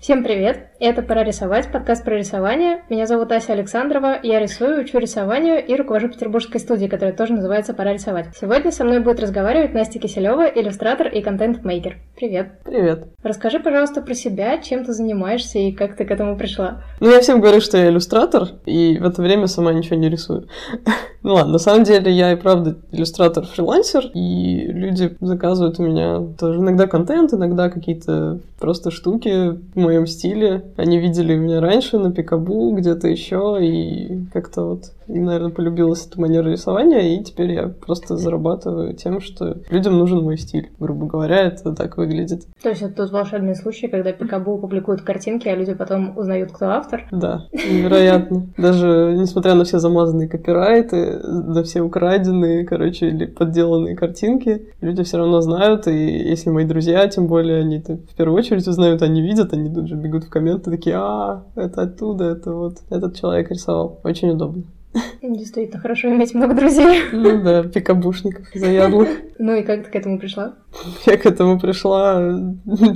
Всем привет! Это «Пора рисовать», подкаст про рисование. Меня зовут Ася Александрова, я рисую, учу рисованию и руковожу петербургской студией, которая тоже называется «Пора рисовать». Сегодня со мной будет разговаривать Настя Киселева, иллюстратор и контент-мейкер. Привет! Привет! Расскажи, пожалуйста, про себя, чем ты занимаешься и как ты к этому пришла. Ну, я всем говорю, что я иллюстратор, и в это время сама ничего не рисую. ну ладно, на самом деле я и правда иллюстратор-фрилансер, и люди заказывают у меня тоже иногда контент, иногда какие-то просто штуки моем стиле. Они видели меня раньше на Пикабу, где-то еще, и как-то вот им, наверное, полюбилась эта манера рисования, и теперь я просто зарабатываю тем, что людям нужен мой стиль. Грубо говоря, это так выглядит. То есть это тот волшебный случай, когда Пикабу публикует картинки, а люди потом узнают, кто автор? Да, невероятно. Даже несмотря на все замазанные копирайты, на все украденные, короче, или подделанные картинки, люди все равно знают, и если мои друзья, тем более, они это в первую очередь узнают, они видят, они тут же бегут в комменты, такие, а, это оттуда, это вот этот человек рисовал. Очень удобно. Действительно, хорошо иметь много друзей. Ну да, пикабушников заядлых. Ну и как ты к этому пришла? Я к этому пришла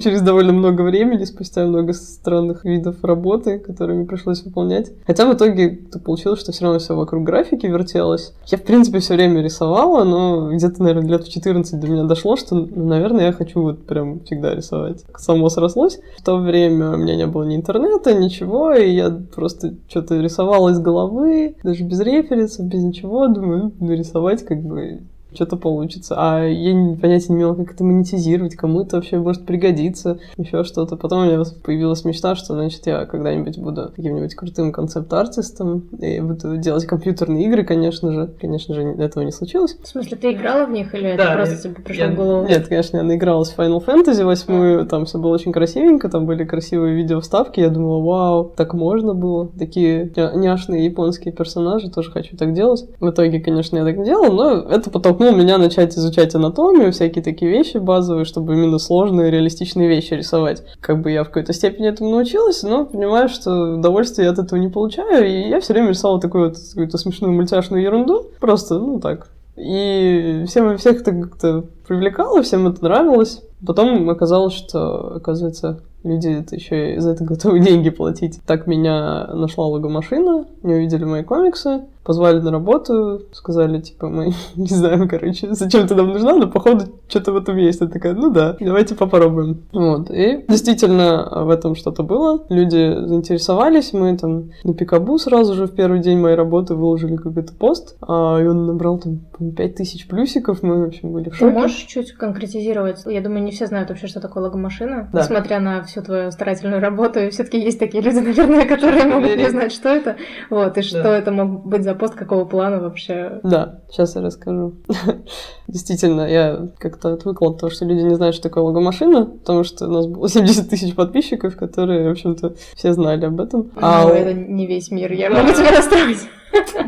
через довольно много времени, спустя много странных видов работы, которые мне пришлось выполнять. Хотя в итоге получилось, что все равно все вокруг графики вертелось. Я, в принципе, все время рисовала, но где-то, наверное, лет в 14 до меня дошло, что, ну, наверное, я хочу вот прям всегда рисовать. Само срослось. В то время у меня не было ни интернета, ничего, и я просто что-то рисовала из головы, даже без референсов, без ничего. Думаю, ну, нарисовать как бы что-то получится. А я понятия не имела, как это монетизировать, кому это вообще может пригодиться, еще что-то. Потом у меня появилась мечта, что, значит, я когда-нибудь буду каким-нибудь крутым концепт-артистом и буду делать компьютерные игры, конечно же. Конечно же, этого не случилось. В смысле, ты играла в них или да, это просто тебе пришло я... в голову? Нет, конечно, я наигралась в Final Fantasy 8, там все было очень красивенько, там были красивые видео вставки, я думала, вау, так можно было. Такие няшные японские персонажи, тоже хочу так делать. В итоге, конечно, я так не делала, но это потом подтолкнул меня начать изучать анатомию, всякие такие вещи базовые, чтобы именно сложные реалистичные вещи рисовать. Как бы я в какой-то степени этому научилась, но понимаю, что удовольствия от этого не получаю, и я все время рисовала такую вот какую-то смешную мультяшную ерунду, просто, ну так. И всем, всех это как-то привлекало, всем это нравилось. Потом оказалось, что, оказывается, люди это еще и за это готовы деньги платить. Так меня нашла логомашина, не увидели мои комиксы, позвали на работу, сказали, типа, мы не знаем, короче, зачем ты нам нужна, но походу что-то в этом есть. Я такая, ну да, давайте попробуем. Вот, и действительно в этом что-то было. Люди заинтересовались, мы там на Пикабу сразу же в первый день моей работы выложили какой-то пост, а, и он набрал там 5000 плюсиков, мы, в общем, были в шоке. Ты можешь чуть конкретизировать? Я думаю, не все знают вообще, что такое логомашина, да. несмотря на всю твою старательную работу, все-таки есть такие люди, наверное, которые могут не знать, что это, вот, и что это мог быть за за пост какого плана вообще? Да, сейчас я расскажу. Действительно, я как-то отвыкла от того, что люди не знают, что такое логомашина, потому что у нас было 70 тысяч подписчиков, которые, в общем-то, все знали об этом. Ну, а это не весь мир, я могу тебя расстроить.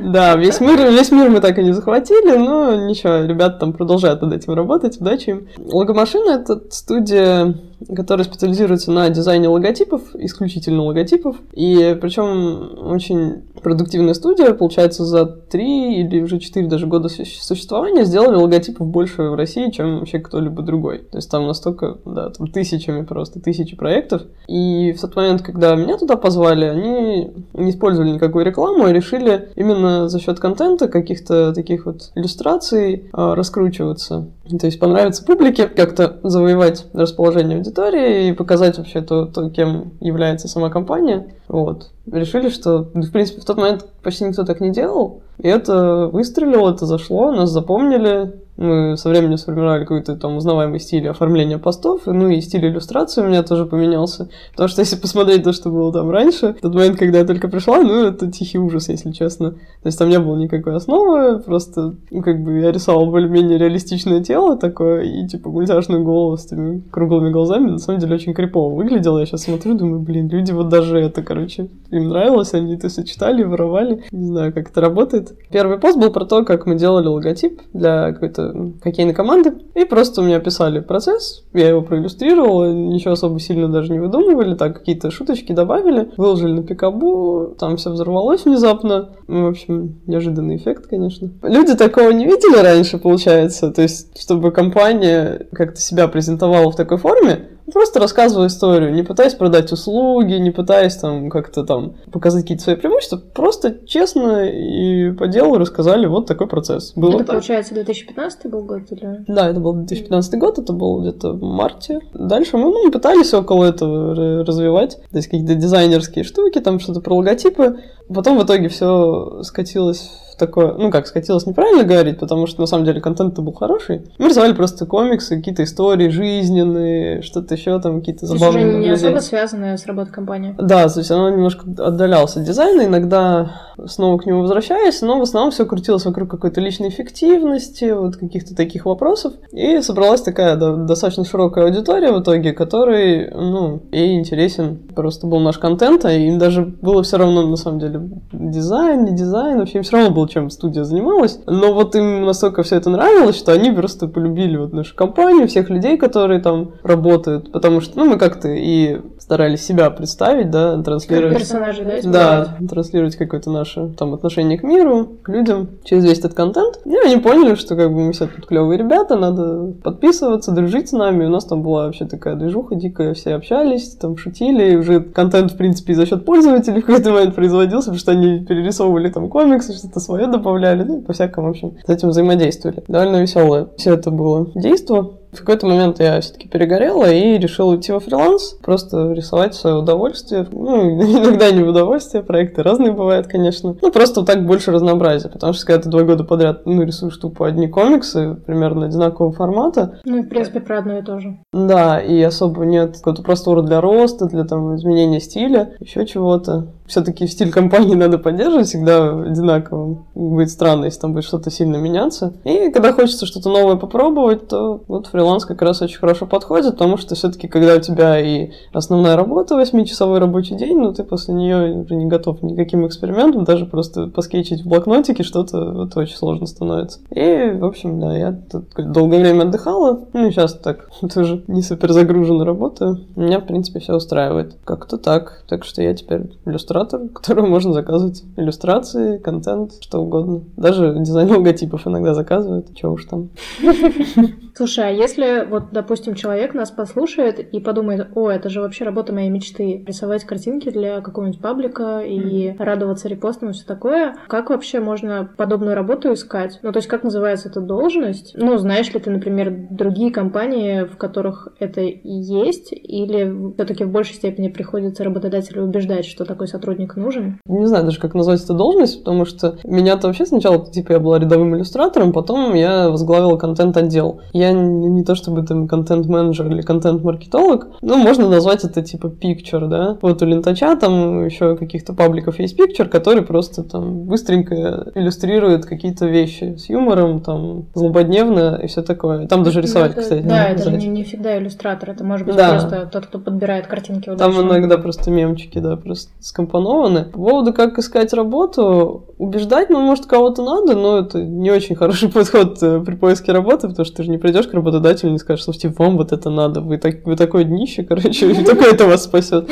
Да, весь мир, весь мир мы так и не захватили, но ничего, ребята там продолжают над этим работать, удачи им. Логомашина — это студия, которая специализируется на дизайне логотипов, исключительно логотипов, и причем очень продуктивная студия, получается, за три или уже четыре даже года существования сделали логотипов больше в России, чем вообще кто-либо другой. То есть там настолько, да, там тысячами просто, тысячи проектов. И в тот момент, когда меня туда позвали, они не использовали никакую рекламу и решили именно за счет контента, каких-то таких вот иллюстраций а, раскручиваться. То есть понравиться публике, как-то завоевать расположение аудитории и показать вообще то, то, кем является сама компания. Вот. Решили, что, в принципе, в тот момент почти никто так не делал. И это выстрелило, это зашло, нас запомнили, мы со временем сформировали какой-то там узнаваемый стиль оформления постов, ну и стиль иллюстрации у меня тоже поменялся. Потому что если посмотреть то, что было там раньше, тот момент, когда я только пришла, ну это тихий ужас, если честно. То есть там не было никакой основы, просто ну, как бы я рисовал более-менее реалистичное тело такое и типа мультяшную голову с этими круглыми глазами. На самом деле очень крипово выглядело. Я сейчас смотрю, думаю, блин, люди вот даже это, короче, им нравилось, они это сочетали, воровали. Не знаю, как это работает. Первый пост был про то, как мы делали логотип для какой-то хоккейной команды. И просто у меня писали процесс, я его проиллюстрировал, ничего особо сильно даже не выдумывали, так какие-то шуточки добавили, выложили на пикабу, там все взорвалось внезапно. Ну, в общем, неожиданный эффект, конечно. Люди такого не видели раньше, получается, то есть, чтобы компания как-то себя презентовала в такой форме, Просто рассказываю историю, не пытаясь продать услуги, не пытаясь там как-то там показать какие-то свои преимущества, просто честно и по делу рассказали вот такой процесс. Было это, так. получается, 2015 был год или? Да, это был 2015 год, это был где-то в марте. Дальше мы, ну, пытались около этого развивать, то есть какие-то дизайнерские штуки, там что-то про логотипы. Потом в итоге все скатилось такое, ну как, скатилось неправильно говорить, потому что на самом деле контент был хороший. Мы рисовали просто комиксы, какие-то истории жизненные, что-то еще там, какие-то забавные. Уже не особо связанные с работой компании. Да, то есть оно немножко отдалялся от дизайна, иногда снова к нему возвращаясь, но в основном все крутилось вокруг какой-то личной эффективности, вот каких-то таких вопросов. И собралась такая да, достаточно широкая аудитория в итоге, которой, ну, ей интересен просто был наш контент, а им даже было все равно, на самом деле, дизайн, не дизайн, вообще им все равно было было, чем студия занималась. Но вот им настолько все это нравилось, что они просто полюбили вот нашу компанию, всех людей, которые там работают. Потому что, ну, мы как-то и старались себя представить, да, транслировать. Персонажи, да? Да, транслировать какое-то наше там отношение к миру, к людям через весь этот контент. И они поняли, что как бы мы все тут клевые ребята, надо подписываться, дружить с нами. У нас там была вообще такая движуха дикая, все общались, там шутили, и уже контент, в принципе, за счет пользователей в какой-то момент производился, потому что они перерисовывали там комиксы, что-то свое добавляли, ну, по-всякому, в общем, с этим взаимодействовали. Довольно веселое все это было действо. В какой-то момент я все-таки перегорела и решила уйти во фриланс, просто рисовать в свое удовольствие. Ну, иногда не в удовольствие, проекты разные бывают, конечно. Ну, просто так больше разнообразия, потому что когда ты два года подряд ну, рисуешь тупо одни комиксы, примерно одинакового формата. Ну, в принципе, про одно и то же. Да, и особо нет какого-то простора для роста, для там изменения стиля, еще чего-то. Все-таки стиль компании надо поддерживать всегда одинаковым. Будет странно, если там будет что-то сильно меняться. И когда хочется что-то новое попробовать, то вот фриланс как раз очень хорошо подходит, потому что все-таки, когда у тебя и основная работа, 8-часовой рабочий день, ну, ты после нее уже не готов никаким экспериментам, даже просто поскетчить в блокнотике что-то, это очень сложно становится. И, в общем, да, я тут долгое время отдыхала, ну, сейчас так тоже не супер загружена работаю. Меня, в принципе, все устраивает. Как-то так. Так что я теперь иллюстратор, которому можно заказывать иллюстрации, контент, что угодно. Даже дизайн логотипов иногда заказывают, что уж там. Слушай, а если вот, допустим, человек нас послушает и подумает, о, это же вообще работа моей мечты, рисовать картинки для какого-нибудь паблика и mm-hmm. радоваться репостам и все такое, как вообще можно подобную работу искать? Ну, то есть, как называется эта должность? Ну, знаешь ли ты, например, другие компании, в которых это есть, или все-таки в большей степени приходится работодателю убеждать, что такой сотрудник нужен? Не знаю даже, как назвать эту должность, потому что меня-то вообще сначала, типа, я была рядовым иллюстратором, потом я возглавила контент-отдел. Я я не то чтобы там контент-менеджер или контент-маркетолог, но можно назвать это типа picture, да. Вот у Лентача там еще каких-то пабликов есть picture, который просто там быстренько иллюстрирует какие-то вещи с юмором, там, злободневно и все такое. Там даже рисовать, это, кстати. Да, это не, не всегда иллюстратор, это может быть да. просто тот, кто подбирает картинки удачно. Там иногда просто мемчики, да, просто скомпонованы. По поводу, как искать работу, убеждать, ну, может, кого-то надо, но это не очень хороший подход э, при поиске работы, потому что ты же не придешь к работодателю и скажешь, слушайте, вам вот это надо, вы, так, вы такое днище, короче, и только это вас спасет.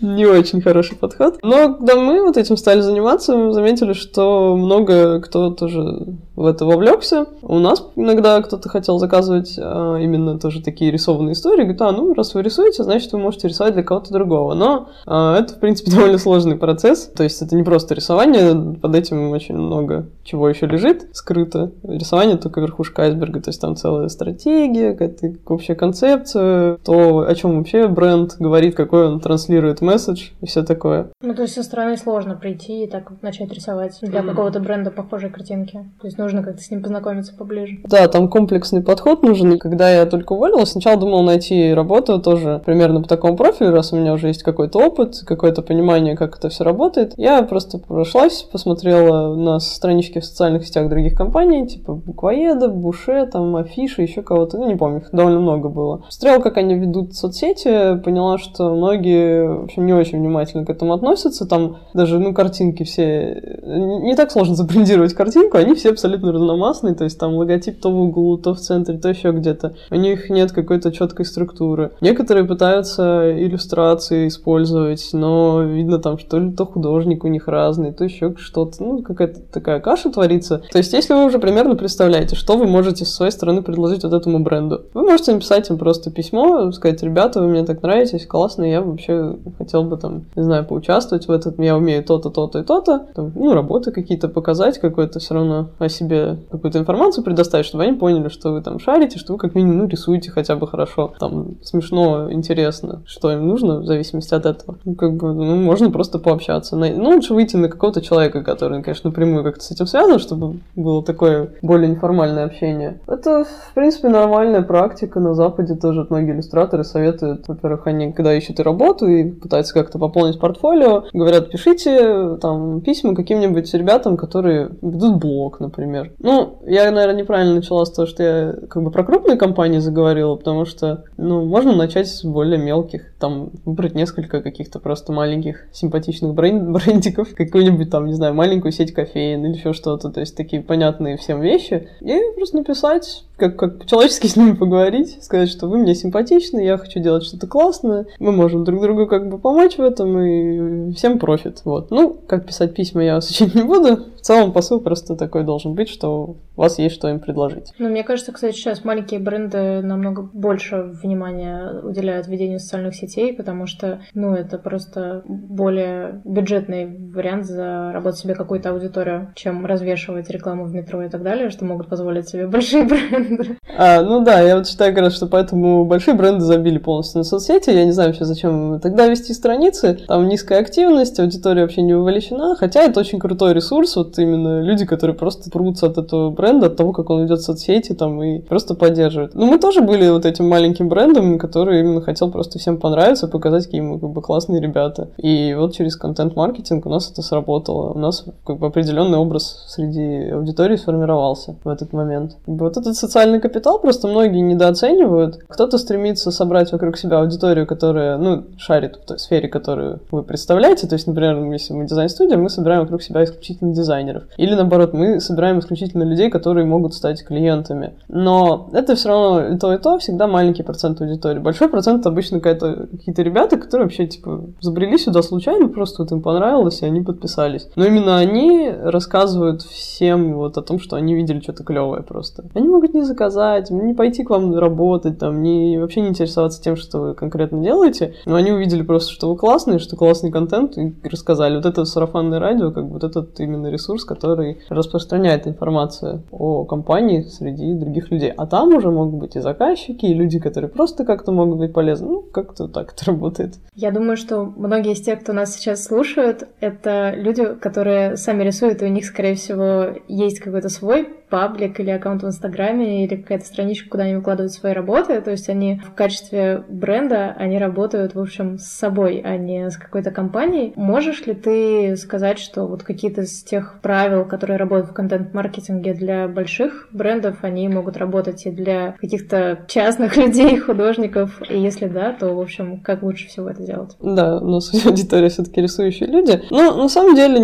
Не очень хороший подход. Но когда мы вот этим стали заниматься, мы заметили, что много кто тоже в это вовлекся. У нас иногда кто-то хотел заказывать а, именно тоже такие рисованные истории. Говорит, а, ну, раз вы рисуете, значит, вы можете рисовать для кого-то другого. Но а, это, в принципе, довольно сложный процесс. То есть это не просто рисование, под этим очень много чего еще лежит скрыто. Рисование только верхушка айсберга, то есть там целая стратегия, какая-то общая концепция, то, о чем вообще бренд говорит, какой он транслирует месседж и все такое. Ну, то есть со стороны сложно прийти и так начать рисовать для mm. какого-то бренда похожей картинки. То есть нужно как-то с ним познакомиться поближе. Да, там комплексный подход нужен. И когда я только уволилась, сначала думал найти работу тоже примерно по такому профилю, раз у меня уже есть какой-то опыт, какое-то понимание, как это все работает. Я просто прошлась, посмотрела на странички в социальных сетях других компаний, типа Буквоеда, Буше, там, Афиша, еще кого-то, ну, не помню, их довольно много было. Посмотрела, как они ведут соцсети, поняла, что многие, в общем, не очень внимательно к этому относятся. Там даже, ну, картинки все... Не так сложно забрендировать картинку, они все абсолютно разномастные, то есть там логотип то в углу, то в центре, то еще где-то. У них нет какой-то четкой структуры. Некоторые пытаются иллюстрации использовать, но видно там, что ли то художник у них разный, то еще что-то. Ну, какая-то такая каша творится. То есть, если вы уже примерно представляете, что вы можете с своей стороны предложить вот этому бренду, вы можете написать им просто письмо, сказать, ребята, вы мне так нравитесь, классно, я вообще хотел бы там, не знаю, поучаствовать в этот, я умею то-то, то-то и то-то, ну, работы какие-то показать, какой-то все равно о себе какую-то информацию предоставить, чтобы они поняли, что вы там шарите, что вы как минимум ну, рисуете хотя бы хорошо, там, смешно, интересно, что им нужно в зависимости от этого. Ну, как бы, ну, можно просто пообщаться. Ну, лучше выйти на какого-то человека, который, конечно, напрямую как-то с этим связан, чтобы было такое более неформальное общение. Это, в принципе, нормальная практика. На Западе тоже многие иллюстраторы советуют, во-первых, они когда ищут и работу и пытаются как-то пополнить портфолио, говорят, пишите там письма каким-нибудь ребятам, которые ведут блог, например. Ну, я, наверное, неправильно начала с того, что я как бы про крупные компании заговорила, потому что, ну, можно начать с более мелких, там, выбрать несколько каких-то просто маленьких симпатичных бренд брендиков, какую-нибудь там, не знаю, маленькую сеть кофеин или еще что-то, то есть такие понятные всем вещи, и просто написать как, как по-человечески с ними поговорить, сказать, что вы мне симпатичны, я хочу делать что-то классное, мы можем друг другу как бы помочь в этом, и всем профит. Вот. Ну, как писать письма я учить не буду. В целом посыл просто такой должен быть, что у вас есть что им предложить. Ну, мне кажется, кстати, сейчас маленькие бренды намного больше внимания уделяют ведению социальных сетей, потому что, ну, это просто более бюджетный вариант заработать себе какую-то аудиторию, чем развешивать рекламу в метро и так далее, что могут позволить себе большие бренды. А, ну да, я вот считаю как раз, что поэтому большие бренды забили полностью на соцсети. Я не знаю вообще, зачем тогда вести страницы. Там низкая активность, аудитория вообще не вовлечена. Хотя это очень крутой ресурс. Вот именно люди, которые просто прутся от этого бренда, от того, как он ведет соцсети там и просто поддерживают. Ну, мы тоже были вот этим маленьким брендом, который именно хотел просто всем понравиться, показать, какие мы как бы классные ребята. И вот через контент-маркетинг у нас это сработало. У нас как бы определенный образ среди аудитории сформировался в этот момент. Вот этот социальный капитал просто многие недооценивают. Кто-то стремится собрать вокруг себя аудиторию, которая, ну, шарит в той сфере, которую вы представляете. То есть, например, если мы дизайн-студия, мы собираем вокруг себя исключительно дизайнеров. Или наоборот, мы собираем исключительно людей, которые могут стать клиентами. Но это все равно и то, и то всегда маленький процент аудитории. Большой процент обычно какие-то ребята, которые вообще, типа, забрели сюда случайно, просто вот им понравилось, и они подписались. Но именно они рассказывают всем вот о том, что они видели что-то клевое просто. Они могут не заказать, не пойти к вам работать, там, не, вообще не интересоваться тем, что вы конкретно делаете, но они увидели просто, что вы классные, что классный контент, и рассказали. Вот это сарафанное радио, как бы вот этот именно ресурс, который распространяет информацию о компании среди других людей. А там уже могут быть и заказчики, и люди, которые просто как-то могут быть полезны. Ну, как-то так это работает. Я думаю, что многие из тех, кто нас сейчас слушают, это люди, которые сами рисуют, и у них, скорее всего, есть какой-то свой паблик или аккаунт в Инстаграме или какая-то страничка, куда они выкладывают свои работы. То есть они в качестве бренда, они работают, в общем, с собой, а не с какой-то компанией. Можешь ли ты сказать, что вот какие-то из тех правил, которые работают в контент-маркетинге для больших брендов, они могут работать и для каких-то частных людей, художников? И если да, то, в общем, как лучше всего это делать? Да, у нас аудитория все-таки рисующие люди. Но на самом деле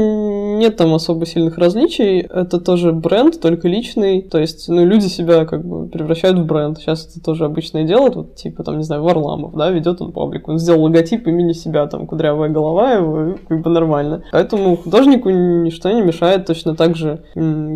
нет там особо сильных различий. Это тоже бренд, только личный. То есть, ну, люди себя как бы превращают в бренд. Сейчас это тоже обычное дело. Вот, типа, там, не знаю, Варламов, да, ведет он паблик. Он сделал логотип имени себя, там, кудрявая голова его, как бы нормально. Поэтому художнику ничто не мешает точно так же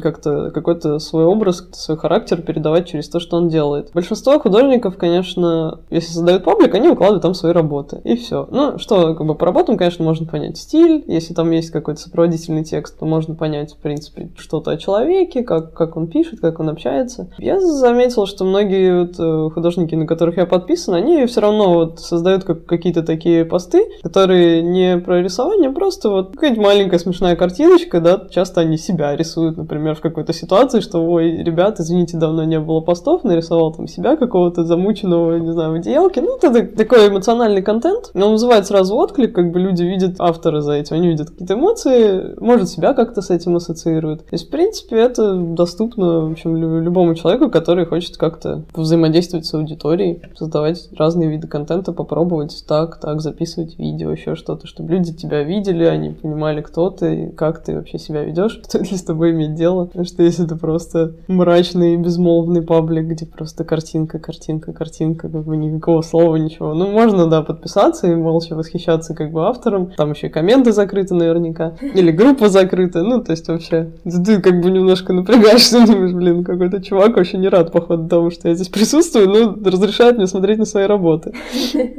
как-то какой-то свой образ, свой характер передавать через то, что он делает. Большинство художников, конечно, если создают паблик, они выкладывают там свои работы. И все. Ну, что, как бы по работам, конечно, можно понять стиль. Если там есть какой-то сопроводительный текст, то можно понять, в принципе, что-то о человеке, как, как он пишет, как он общается. Я заметил, что многие вот э, художники, на которых я подписан, они все равно вот создают как, какие-то такие посты, которые не про рисование, а просто вот какая-нибудь маленькая смешная картиночка, да, часто они себя рисуют, например, в какой-то ситуации, что, ой, ребят, извините, давно не было постов, нарисовал там себя какого-то замученного, не знаю, в одеялке. Ну, это такой эмоциональный контент, он вызывает сразу отклик, как бы люди видят автора за этим, они видят какие-то эмоции, может, себя как-то с этим ассоциируют. То есть, в принципе, это доступно, в общем, любому человеку, который хочет как-то взаимодействовать с аудиторией, создавать разные виды контента, попробовать так, так записывать записывать видео, еще что-то, чтобы люди тебя видели, они понимали, кто ты, как ты вообще себя ведешь, стоит ли с тобой иметь дело. Потому что если это просто мрачный, безмолвный паблик, где просто картинка, картинка, картинка, как бы никакого слова, ничего. Ну, можно, да, подписаться и молча восхищаться как бы автором. Там еще и комменты закрыты наверняка. Или группа закрыта. Ну, то есть вообще, ты как бы немножко напрягаешься, думаешь, блин, какой-то чувак вообще не рад, походу, тому, что я здесь присутствую, но разрешает мне смотреть на свои работы.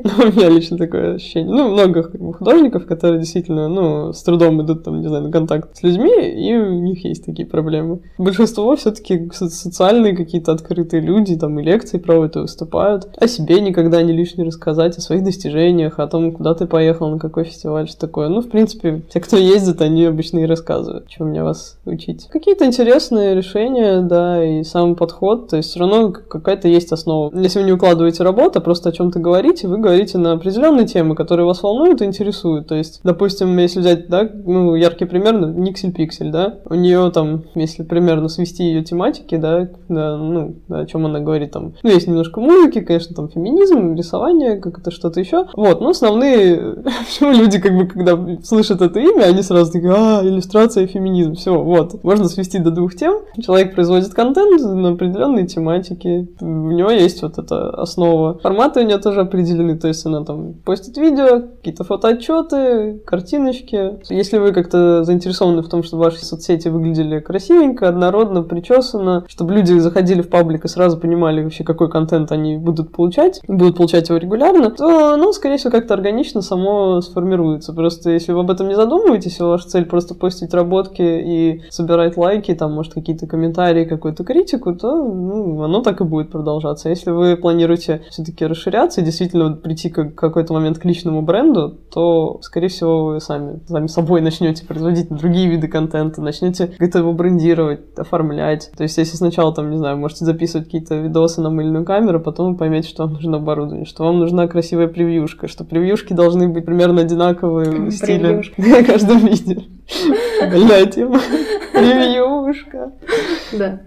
Ну, у меня лично такое ощущение. Ну, много как бы, художников, которые действительно, ну, с трудом идут там, не знаю, на контакт с людьми, и у них есть такие проблемы. Большинство все-таки социальные какие-то открытые люди, там и лекции проводят, и выступают. О себе никогда не лишне рассказать, о своих достижениях, о том, куда ты поехал, на какой фестиваль, что такое. Ну, в принципе, те, кто ездит, они обычно и рассказывают, чем мне вас учить. Какие-то интересные решения, да, и сам подход, то есть все равно какая-то есть основа. Если вы не укладываете работу, а просто о чем-то говорите, вы говорите на определенные темы, которые вас волнуют и интересуют. То есть, допустим, если взять, да, ну, яркий пример, Никсель Пиксель, да, у нее там, если примерно свести ее тематики, да, да ну, да, о чем она говорит там, ну, есть немножко музыки, конечно, там феминизм, рисование, как это что-то еще. Вот, но основные, люди, как бы, когда слышат это имя, они сразу такие, а, иллюстрация и феминизм, все, вот. Можно свести до двух тем. Человек производит контент на определенные тематики, у него есть вот эта основа. Форматы у нее тоже определены, то есть она там постит видео, какие-то фотоотчеты, картиночки. Если вы как-то заинтересованы в том, чтобы ваши соцсети выглядели красивенько, однородно, причесано, чтобы люди заходили в паблик и сразу понимали вообще, какой контент они будут получать, будут получать его регулярно, то, ну, скорее всего, как-то органично само сформируется. Просто если вы об этом не задумываетесь, и ваша цель просто постить работки и собирать лайки, там, может, какие-то комментарии, какую-то критику, то ну, оно так и будет продолжаться. Если вы планируете все-таки расширяться и действительно прийти к какой-то момент к личному бренду, то, скорее всего, вы сами, сами собой начнете производить другие виды контента, начнете как-то его брендировать, оформлять. То есть, если сначала, там, не знаю, можете записывать какие-то видосы на мыльную камеру, потом вы поймете, что вам нужно оборудование, что вам нужна красивая превьюшка, что превьюшки должны быть примерно одинаковые в стиле на каждом видео. Больная тема. Превьюшка. Да.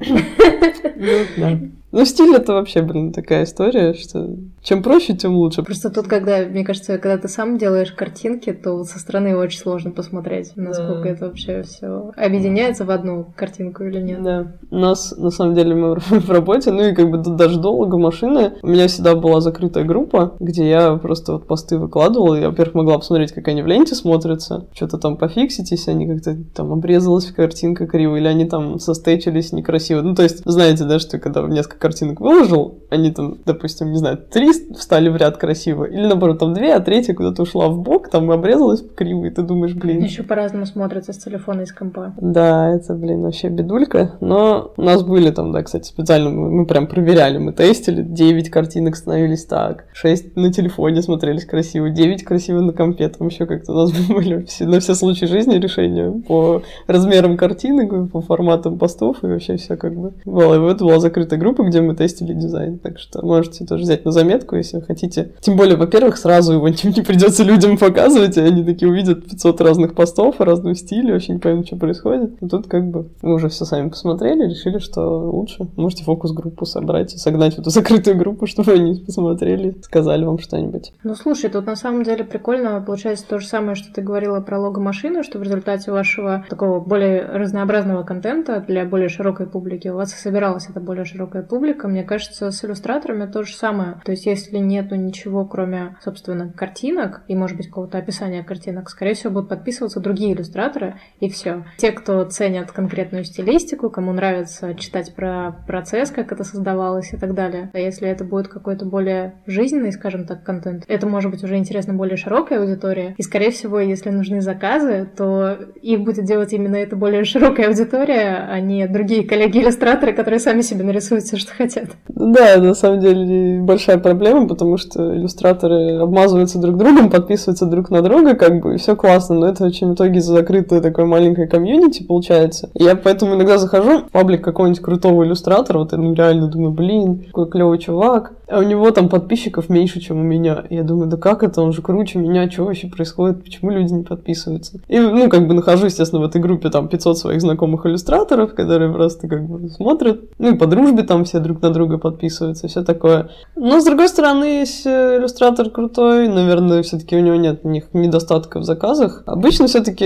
Ну, да. Ну, стиль это вообще, блин, такая история, что чем проще, тем лучше. Просто тут, когда, мне кажется, когда ты сам делаешь картинки, то со стороны очень сложно посмотреть, насколько да. это вообще все объединяется в одну картинку или нет. Да. У нас, на самом деле, мы в работе, ну и как бы даже долго машины, у меня всегда была закрытая группа, где я просто вот посты выкладывал, я, во-первых, могла посмотреть, как они в ленте смотрятся, что-то там пофиксить, если они как-то там обрезалась картинка криво, или они там состечились некрасиво. Ну, то есть, знаете, да, что когда несколько картинок выложил, они там, допустим, не знаю, три встали в ряд красиво, или наоборот, там две, а третья куда-то ушла в бок, там обрезалась криво, и ты думаешь, блин. Еще по-разному смотрится с телефона и с компа. Да, это, блин, вообще бедулька. Но у нас были там, да, кстати, специально мы, мы прям проверяли, мы тестили, 9 картинок становились так, 6 на телефоне смотрелись красиво, 9 красиво на компе, там еще как-то у нас были все, на все случаи жизни решения по размерам картинок, по форматам постов и вообще все как бы. Было, и это была закрытая группа, где мы тестили дизайн, так что можете тоже взять на заметку, если хотите. Тем более, во-первых, сразу его не придется людям показывать, и они такие увидят 500 разных постов, разного стиля, вообще не поймут, что происходит. И тут как бы мы уже все сами посмотрели, решили, что лучше. Можете фокус-группу собрать и согнать в эту закрытую группу, чтобы они посмотрели, сказали вам что-нибудь. Ну, слушай, тут на самом деле прикольно получается то же самое, что ты говорила про лого-машину, что в результате вашего такого более разнообразного контента для более широкой публики у вас собиралась эта более широкая публика. Мне кажется, с иллюстраторами то же самое. То есть, если нету ничего, кроме, собственно, картинок и, может быть, какого-то описания картинок, скорее всего, будут подписываться другие иллюстраторы, и все. Те, кто ценят конкретную стилистику, кому нравится читать про процесс, как это создавалось и так далее. А если это будет какой-то более жизненный, скажем так, контент, это может быть уже интересно более широкой аудитории. И, скорее всего, если нужны заказы, то их будет делать именно эта более широкая аудитория, а не другие коллеги-иллюстраторы, которые сами себе нарисуют все, хотят. Да, на самом деле большая проблема, потому что иллюстраторы обмазываются друг другом, подписываются друг на друга, как бы, и все классно, но это очень в итоге закрытое такое маленькое комьюнити получается. Я поэтому иногда захожу в паблик какого-нибудь крутого иллюстратора, вот я ну, реально думаю, блин, какой клевый чувак, а у него там подписчиков меньше, чем у меня. Я думаю, да как это, он же круче меня, что вообще происходит, почему люди не подписываются? И, ну, как бы нахожу, естественно, в этой группе там 500 своих знакомых иллюстраторов, которые просто как бы смотрят, ну и по дружбе там все друг на друга подписываются, все такое. Но, с другой стороны, если иллюстратор крутой, наверное, все-таки у него нет у них недостатка в заказах. Обычно все-таки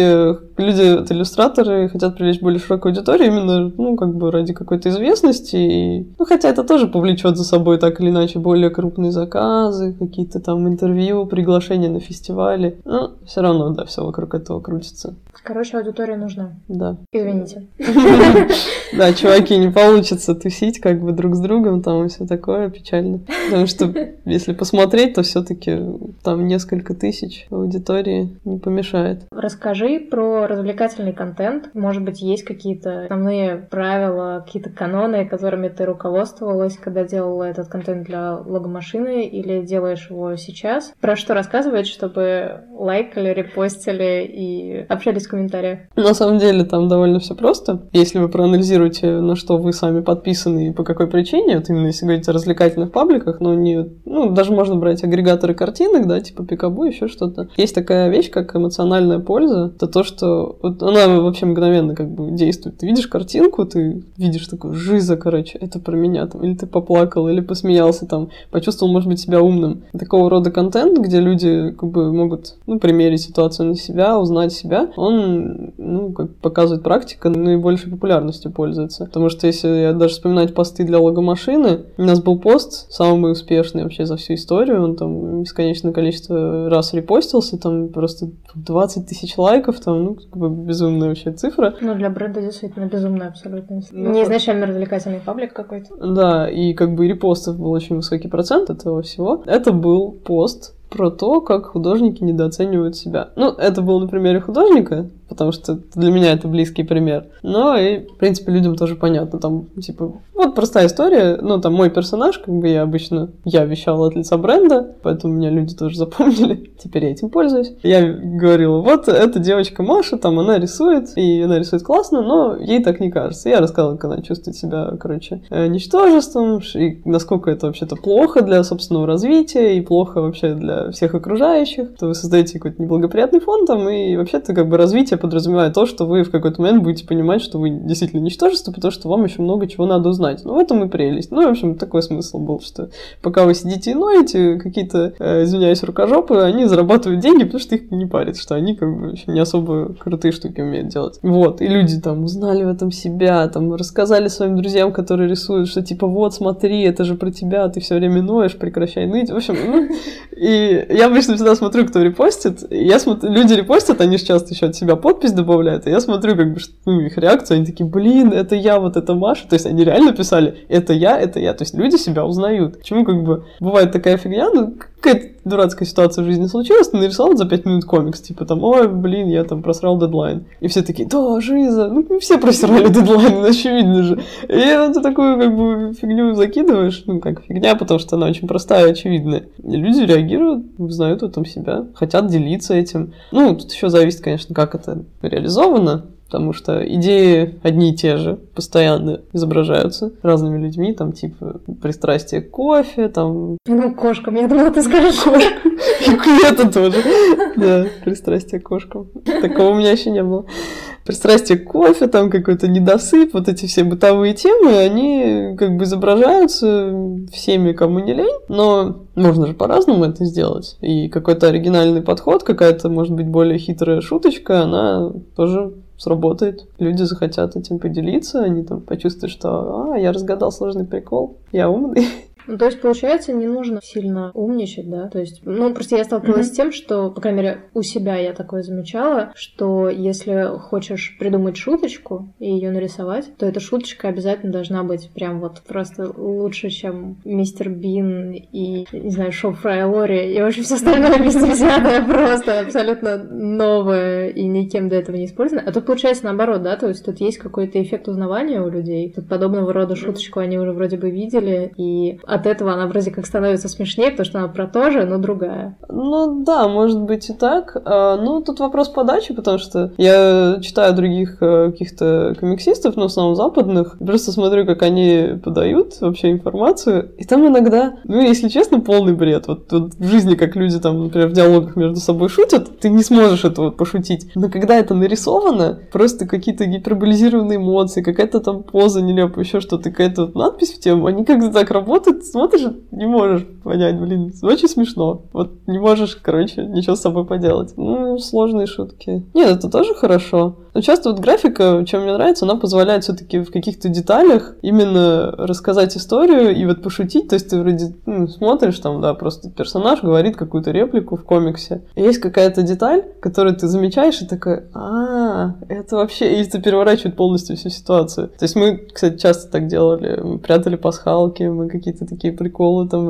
люди, это иллюстраторы, хотят привлечь более широкую аудиторию именно, ну, как бы ради какой-то известности. И, ну, хотя это тоже повлечет за собой так или иначе более крупные заказы, какие-то там интервью, приглашения на фестивали. Но все равно, да, все вокруг этого крутится. Короче, аудитория нужна. Да. Извините. Да, чуваки, не получится тусить как бы друг с другом, там и все такое печально. Потому что если посмотреть, то все-таки там несколько тысяч аудитории не помешает. Расскажи про развлекательный контент. Может быть, есть какие-то основные правила, какие-то каноны, которыми ты руководствовалась, когда делала этот контент для логомашины или делаешь его сейчас? Про что рассказывать, чтобы лайкали, репостили и общались в комментариях? На самом деле там довольно все просто. Если вы проанализируете, на что вы сами подписаны и по какой причине, вот именно если говорить о развлекательных пабликах, но не, ну, даже можно брать агрегаторы картинок, да, типа Пикабу, еще что-то. Есть такая вещь, как эмоциональная польза. Это то, что вот она вообще мгновенно как бы действует. Ты видишь картинку, ты видишь такую жиза, короче, это про меня там. Или ты поплакал, или посмеялся там, почувствовал, может быть, себя умным. Такого рода контент, где люди как бы могут, ну, примерить ситуацию на себя, узнать себя, он, ну, как показывает практика, наибольшей популярностью пользуется. Потому что если я даже вспоминать посты для логомашины, у нас был пост, самый успешный вообще за всю историю, он там бесконечное количество раз репостился, там просто 20 тысяч лайков, там, ну, как бы безумная вообще цифра. Ну, для бренда действительно безумная абсолютно. Ну, Не изначально развлекательный паблик какой-то. Да, и как бы репостов был очень высокий процент этого всего. Это был пост про то, как художники недооценивают себя. Ну, это было на примере художника, потому что для меня это близкий пример. Но и, в принципе, людям тоже понятно. Там, типа, вот простая история. Ну, там мой персонаж, как бы я обычно, я вещала от лица бренда, поэтому меня люди тоже запомнили. Теперь я этим пользуюсь. Я говорила, вот эта девочка Маша, там она рисует, и она рисует классно, но ей так не кажется. Я рассказывала, как она чувствует себя, короче, э, ничтожеством, и насколько это вообще-то плохо для собственного развития, и плохо вообще для всех окружающих, то вы создаете какой-то неблагоприятный фон там, и вообще-то как бы развитие подразумевает то, что вы в какой-то момент будете понимать, что вы действительно ничтожество, потому что вам еще много чего надо узнать. Ну, в этом и прелесть. Ну, в общем, такой смысл был, что пока вы сидите и ноете, какие-то, э, извиняюсь, рукожопы, они зарабатывают деньги, потому что их не парит, что они как бы еще не особо крутые штуки умеют делать. Вот, и люди там узнали в этом себя, там рассказали своим друзьям, которые рисуют, что типа вот, смотри, это же про тебя, ты все время ноешь, прекращай ныть. В общем, ну, и я обычно всегда смотрю, кто репостит. Я смотрю, люди репостят, они же часто еще от себя подпись добавляют. И я смотрю, как бы, ну, их реакцию, они такие, блин, это я, вот это Маша. То есть они реально писали, это я, это я. То есть люди себя узнают. Почему, как бы, бывает такая фигня, ну, какая-то дурацкая ситуация в жизни случилась, ты нарисовал за 5 минут комикс, типа там, ой, блин, я там просрал дедлайн. И все такие, да, жиза, ну все просрали дедлайн, очевидно же. И ты такую как бы фигню закидываешь, ну как фигня, потому что она очень простая и очевидная. И люди реагируют, узнают в этом себя, хотят делиться этим. Ну, тут еще зависит, конечно, как это реализовано потому что идеи одни и те же, постоянно изображаются разными людьми, там, типа, пристрастие к кофе, там... Ну, кошкам, я думала, ты скажешь. И это тоже. Да, пристрастие к кошкам. Такого у меня еще не было. Пристрастие к кофе, там какой-то недосып, вот эти все бытовые темы, они как бы изображаются всеми, кому не лень, но можно же по-разному это сделать. И какой-то оригинальный подход, какая-то, может быть, более хитрая шуточка, она тоже сработает. Люди захотят этим поделиться, они там почувствуют, что «А, я разгадал сложный прикол, я умный». Ну, то есть, получается, не нужно сильно умничать, да? То есть, ну, просто я столкнулась mm-hmm. с тем, что, по крайней мере, у себя я такое замечала, что если хочешь придумать шуточку и ее нарисовать, то эта шуточка обязательно должна быть прям вот просто лучше, чем мистер Бин и, не знаю, шоу Фрая Лори и вообще все остальное вместе взятое просто абсолютно новое и никем до этого не использовано. А тут получается наоборот, да? То есть тут есть какой-то эффект узнавания у людей. Тут подобного рода шуточку они уже вроде бы видели, и от этого она вроде как становится смешнее, потому что она про то же, но другая. Ну да, может быть и так. А, ну, тут вопрос подачи, потому что я читаю других э, каких-то комиксистов, но в основном западных, просто смотрю, как они подают вообще информацию, и там иногда, ну, если честно, полный бред. Вот, вот в жизни, как люди там, например, в диалогах между собой шутят, ты не сможешь это вот пошутить. Но когда это нарисовано, просто какие-то гиперболизированные эмоции, какая-то там поза нелепая, еще что-то, какая-то вот надпись в тему, они как-то так работают, смотришь, не можешь понять, блин, очень смешно. Вот не можешь, короче, ничего с собой поделать. Ну, сложные шутки. Нет, это тоже хорошо. Но часто вот графика, чем мне нравится, она позволяет все-таки в каких-то деталях именно рассказать историю и вот пошутить. То есть ты вроде ну, смотришь там, да, просто персонаж говорит какую-то реплику в комиксе. И есть какая-то деталь, которую ты замечаешь и такой, а, это вообще... И это переворачивает полностью всю ситуацию. То есть мы, кстати, часто так делали. Мы прятали пасхалки, мы какие-то такие приколы там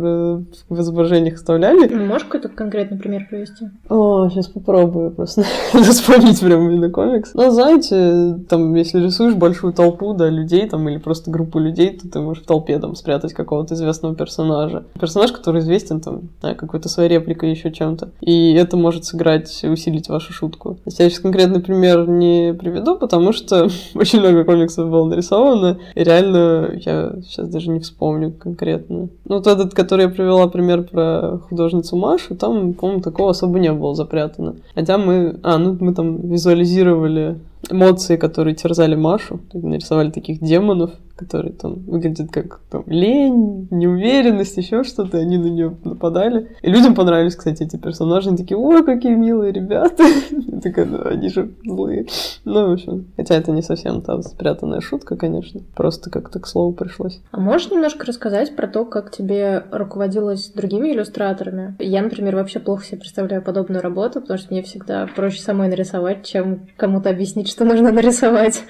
в изображениях вставляли. Можешь какой-то конкретный пример привести? О, сейчас попробую просто вспомнить прям именно комикс. Ну, знаете, там, если рисуешь большую толпу, да, людей там, или просто группу людей, то ты можешь в толпе там спрятать какого-то известного персонажа. Персонаж, который известен там, да, какой-то своей репликой, еще чем-то. И это может сыграть, усилить вашу шутку. Я сейчас конкретный пример не приведу, потому что очень много комиксов было нарисовано, и реально я сейчас даже не вспомню конкретно. Ну, вот этот, который я привела пример про художницу Машу, там, по-моему, такого особо не было запрятано. Хотя мы... А, ну, мы там визуализировали эмоции, которые терзали Машу. Нарисовали таких демонов, которые там выглядят как там, лень, неуверенность, еще что-то, и они на нее нападали. И людям понравились, кстати, эти персонажи. Они такие, ой, какие милые ребята. Такая, ну, они же злые. Ну, в общем, хотя это не совсем та спрятанная шутка, конечно. Просто как-то к слову пришлось. А можешь немножко рассказать про то, как тебе руководилось другими иллюстраторами? Я, например, вообще плохо себе представляю подобную работу, потому что мне всегда проще самой нарисовать, чем кому-то объяснить, что нужно нарисовать.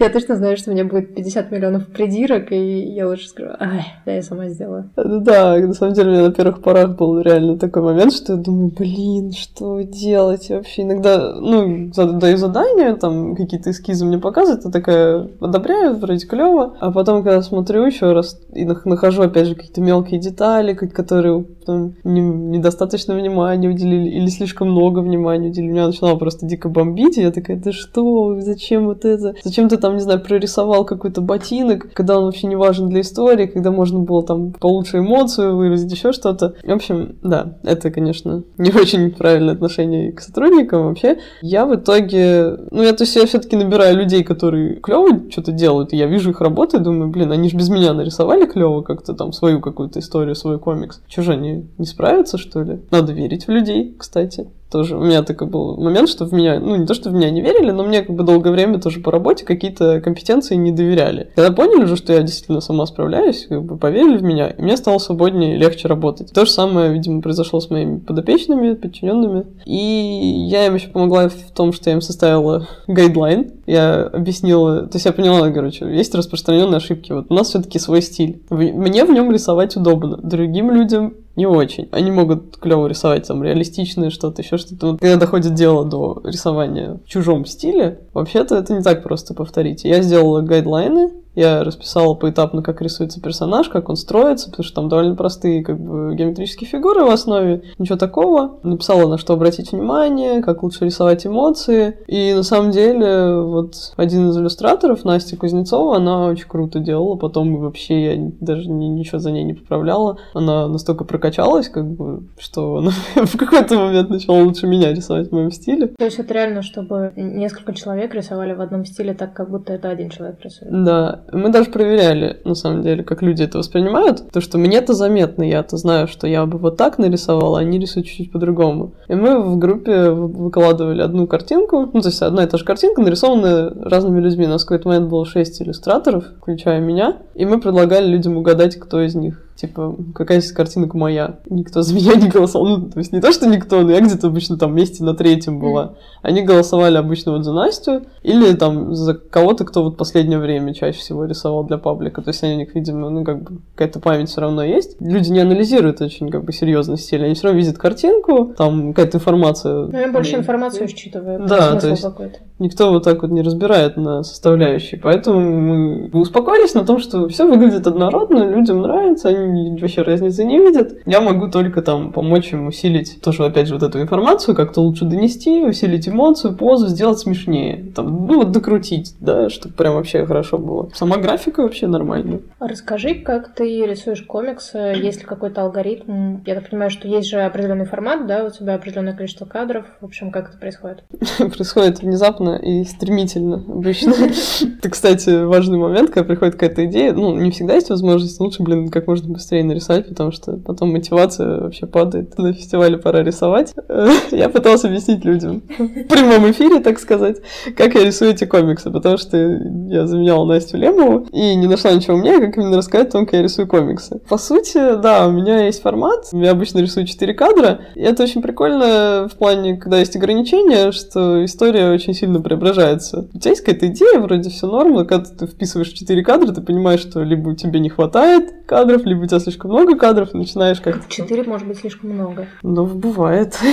Я точно знаю, что у меня будет 50 миллионов придирок, и я лучше скажу, ай, да, я сама сделаю. Да, на самом деле у меня на первых порах был реально такой момент, что я думаю, блин, что делать вообще? Иногда, ну, даю задания, там какие-то эскизы мне показывают, я такая одобряю, вроде клево, а потом, когда смотрю еще раз и нахожу, опять же, какие-то мелкие детали, которые там, не, недостаточно внимания уделили или слишком много внимания уделили, меня начинало просто дико бомбить, и я такая, да что, зачем вот это? Зачем ты там, не знаю, прорисовал какой-то ботинок, когда он вообще не важен для истории, когда можно было там получше эмоцию выразить, еще что-то. В общем, да, это, конечно, не очень правильное отношение к сотрудникам вообще. Я в итоге, ну, я, то есть я все-таки набираю людей, которые клево что-то делают, и я вижу их работы, думаю, блин, они же без меня нарисовали клево как-то там свою какую-то историю, свой комикс. Че же они не справятся, что ли? Надо верить в людей, кстати тоже у меня такой был момент, что в меня, ну не то, что в меня не верили, но мне как бы долгое время тоже по работе какие-то компетенции не доверяли. Когда поняли уже, что я действительно сама справляюсь, как бы поверили в меня, и мне стало свободнее и легче работать. То же самое, видимо, произошло с моими подопечными, подчиненными. И я им еще помогла в том, что я им составила гайдлайн. Я объяснила, то есть я поняла, короче, есть распространенные ошибки. Вот у нас все-таки свой стиль. Мне в нем рисовать удобно. Другим людям не очень. Они могут клево рисовать там реалистичное что-то, еще что-то. Вот, когда доходит дело до рисования в чужом стиле, вообще-то это не так просто повторить. Я сделала гайдлайны, я расписала поэтапно, как рисуется персонаж, как он строится, потому что там довольно простые как бы, геометрические фигуры в основе, ничего такого. Написала, на что обратить внимание, как лучше рисовать эмоции. И на самом деле, вот один из иллюстраторов, Настя Кузнецова, она очень круто делала. Потом вообще я даже ни, ничего за ней не поправляла. Она настолько прокачалась, как бы, что она в какой-то момент начала лучше меня рисовать в моем стиле. То есть это реально, чтобы несколько человек рисовали в одном стиле так, как будто это один человек рисует? Да, мы даже проверяли, на самом деле, как люди это воспринимают. То, что мне это заметно, я-то знаю, что я бы вот так нарисовала, а они рисуют чуть-чуть по-другому. И мы в группе выкладывали одну картинку, ну, то есть одна и та же картинка, нарисованная разными людьми. У нас в какой-то момент было шесть иллюстраторов, включая меня, и мы предлагали людям угадать, кто из них типа, какая из картинок моя. Никто за меня не голосовал. Ну, то есть не то, что никто, но я где-то обычно там вместе на третьем была. Они голосовали обычно вот за Настю или там за кого-то, кто вот последнее время чаще всего рисовал для паблика. То есть они у них, видимо, ну, как бы какая-то память все равно есть. Люди не анализируют очень, как бы, серьезно стиль. Они все равно видят картинку, там какая-то информация. Ну, я больше информацию считываю. Да, то есть никто вот так вот не разбирает на составляющие. Поэтому мы успокоились на том, что все выглядит однородно, людям нравится, они они вообще разницы не видят. Я могу только там помочь им усилить тоже, опять же, вот эту информацию, как-то лучше донести, усилить эмоцию, позу, сделать смешнее. Там, ну, вот докрутить, да, чтобы прям вообще хорошо было. Сама графика вообще нормальная. Расскажи, как ты рисуешь комиксы, есть ли какой-то алгоритм? Я так понимаю, что есть же определенный формат, да, у тебя определенное количество кадров. В общем, как это происходит? Происходит внезапно и стремительно обычно. Это, кстати, важный момент, когда приходит какая-то идея. Ну, не всегда есть возможность, лучше, блин, как можно быстрее нарисовать, потому что потом мотивация вообще падает. На фестивале пора рисовать. Я пыталась объяснить людям в прямом эфире, так сказать, как я рисую эти комиксы, потому что я заменяла Настю Лемову и не нашла ничего умнее, как именно рассказать о том, как я рисую комиксы. По сути, да, у меня есть формат, я обычно рисую 4 кадра, и это очень прикольно в плане, когда есть ограничения, что история очень сильно преображается. У тебя есть какая-то идея, вроде все норм, но когда ты вписываешь 4 кадра, ты понимаешь, что либо тебе не хватает кадров, либо у тебя слишком много кадров, начинаешь как-то... 4 может быть слишком много. Ну, бывает.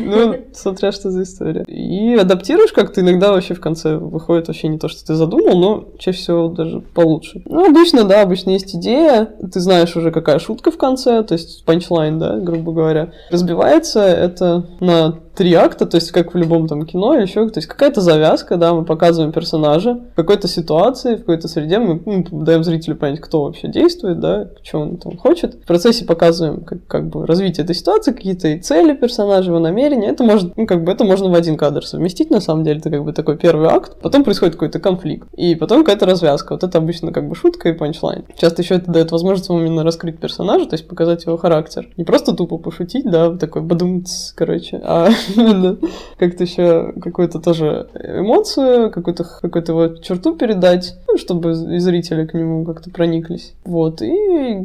Ну, смотря что за история. И адаптируешь как-то, иногда вообще в конце выходит вообще не то, что ты задумал, но чаще всего даже получше. Ну, обычно, да, обычно есть идея, ты знаешь уже, какая шутка в конце, то есть панчлайн, да, грубо говоря. Разбивается это на три акта, то есть как в любом там кино или еще, то есть какая-то завязка, да, мы показываем персонажа в какой-то ситуации, в какой-то среде, мы ну, даем зрителю понять, кто вообще действует, да, что он там хочет. В процессе показываем как, как бы развитие этой ситуации, какие-то цели персонажа, его намерения. Это может, ну, как бы это можно в один кадр совместить, на самом деле, это как бы такой первый акт, потом происходит какой-то конфликт, и потом какая-то развязка. Вот это обычно как бы шутка и панчлайн. Часто еще это дает возможность именно раскрыть персонажа, то есть показать его характер. Не просто тупо пошутить, да, такой бадумц, короче, а именно как-то еще какую-то тоже эмоцию, какую-то какую его черту передать, ну, чтобы и зрители к нему как-то прониклись. Вот, и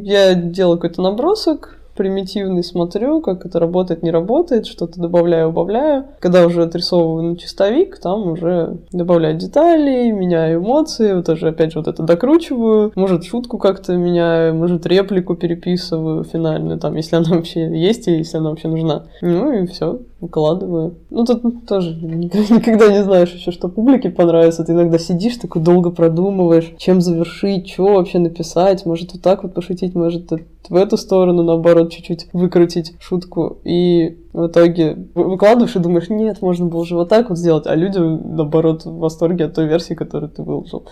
я делаю какой-то набросок, примитивный, смотрю, как это работает, не работает, что-то добавляю, убавляю. Когда уже отрисовываю на чистовик, там уже добавляю детали, меняю эмоции, вот тоже опять же вот это докручиваю, может шутку как-то меняю, может реплику переписываю финальную, там, если она вообще есть и если она вообще нужна. Ну и все, выкладываю. Ну, тут тоже никогда не знаешь еще, что публике понравится. Ты иногда сидишь, такой долго продумываешь, чем завершить, что вообще написать. Может, вот так вот пошутить, может, в эту сторону, наоборот, чуть-чуть выкрутить шутку. И в итоге выкладываешь и думаешь, нет, можно было же вот так вот сделать, а люди, наоборот, в восторге от той версии, которую ты выложил.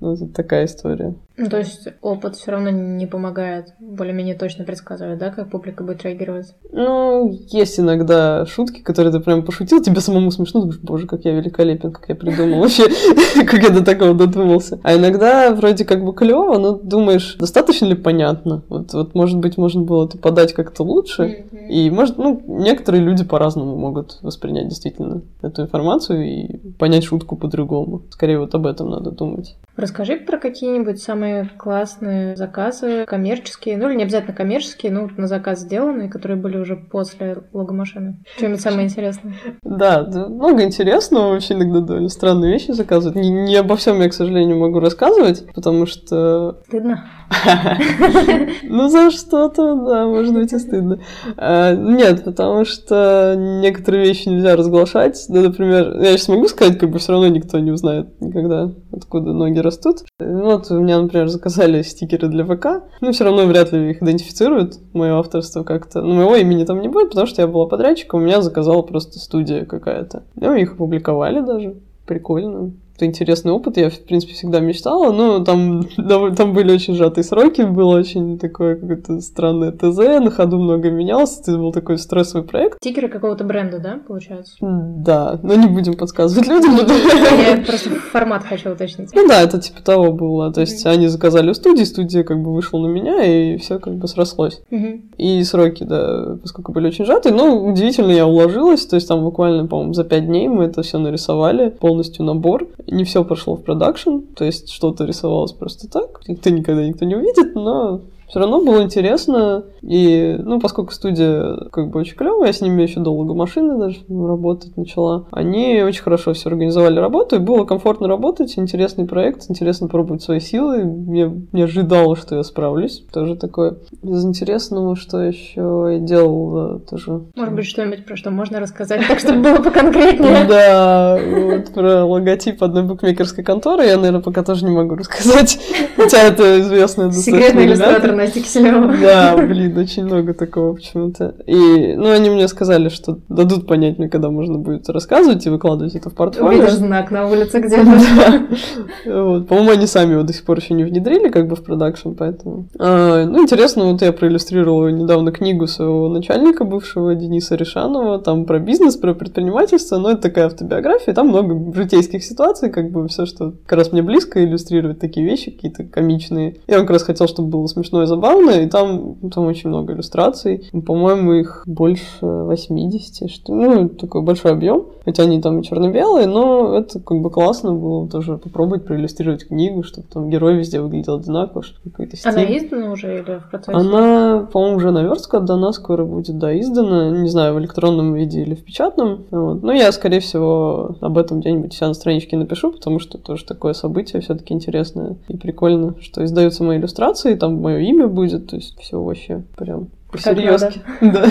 Ну, это такая история. Ну, то есть опыт все равно не помогает более-менее точно предсказывать, да, как публика будет реагировать? Ну, есть иногда шутки, которые ты прям пошутил, тебе самому смешно, думаешь, боже, как я великолепен, как я придумал вообще, как я до такого додумался. А иногда вроде как бы клево, но думаешь, достаточно ли понятно? Вот, вот может быть, можно было это подать как-то лучше. И может, ну, некоторые люди по-разному могут воспринять действительно эту информацию и понять шутку по-другому. Скорее вот об этом надо думать. Расскажи про какие-нибудь самые классные заказы, коммерческие, ну или не обязательно коммерческие, но на заказ сделанные, которые были уже после логомашины. Что-нибудь самое интересное? Да, да, много интересного, вообще иногда довольно странные вещи заказывают. Не, не обо всем я, к сожалению, могу рассказывать, потому что... Стыдно? Ну, за что-то, да, может быть и стыдно. А, нет, потому что некоторые вещи нельзя разглашать. Ну, например, я сейчас могу сказать, как бы все равно никто не узнает никогда, откуда ноги растут. Вот у меня, например, заказали стикеры для ВК. Ну, все равно вряд ли их идентифицируют, мое авторство как-то. Но моего имени там не будет, потому что я была подрядчиком, у меня заказала просто студия какая-то. Ну, их опубликовали даже. Прикольно это интересный опыт, я, в принципе, всегда мечтала, но там, там были очень сжатые сроки, было очень такое какое-то странное ТЗ, на ходу много менялся, это был такой стрессовый проект. Стикеры какого-то бренда, да, получается? Да, но не будем подсказывать людям. Я просто формат хочу уточнить. Ну да, это типа того было, то есть они заказали у студии, студия как бы вышла на меня, и все как бы срослось. И сроки, да, поскольку были очень сжатые, но удивительно я уложилась, то есть там буквально, по-моему, за пять дней мы это все нарисовали, полностью набор, не все пошло в продакшн, то есть что-то рисовалось просто так. Никто никогда никто не увидит, но все равно было интересно. И, ну, поскольку студия как бы очень клевая, я с ними еще долго машины даже работать начала. Они очень хорошо все организовали работу, и было комфортно работать, интересный проект, интересно пробовать свои силы. Я не ожидала, что я справлюсь. Тоже такое. Из интересного, что еще я делала тоже. Может быть, что-нибудь про что можно рассказать, так, чтобы было поконкретнее. Да, вот про логотип одной букмекерской конторы я, наверное, пока тоже не могу рассказать. Хотя это известная достаточно Секретный иллюстратор Насти Киселева. Да, блин, очень много такого почему-то. И, ну, они мне сказали, что дадут понять мне, когда можно будет рассказывать и выкладывать это в портфолио. Видишь знак на улице где-то. Вот. По-моему, они сами его до сих пор еще не внедрили как бы в продакшн, поэтому... А, ну, интересно, вот я проиллюстрировала недавно книгу своего начальника бывшего Дениса Решанова, там про бизнес, про предпринимательство, но это такая автобиография, там много житейских ситуаций, как бы все, что как раз мне близко иллюстрировать такие вещи какие-то комичные. Я как раз хотел, чтобы было смешно и забавно, и там, там очень много иллюстраций. По-моему, их больше 80, что, ну, такой большой объем. Хотя они там и черно-белые, но это как бы классно было тоже попробовать проиллюстрировать книгу, чтобы там герой везде выглядел одинаково, чтобы какой-то стиль. Она издана уже или в процессе? Она, по-моему, уже на верстку отдана, скоро будет, да, издана. Не знаю, в электронном виде или в печатном. Вот. Но я, скорее всего, об этом где-нибудь себя на страничке напишу, потому что тоже такое событие все-таки интересное и прикольно, что издаются мои иллюстрации, там мое имя будет, то есть все вообще прям по-серьезки. Да.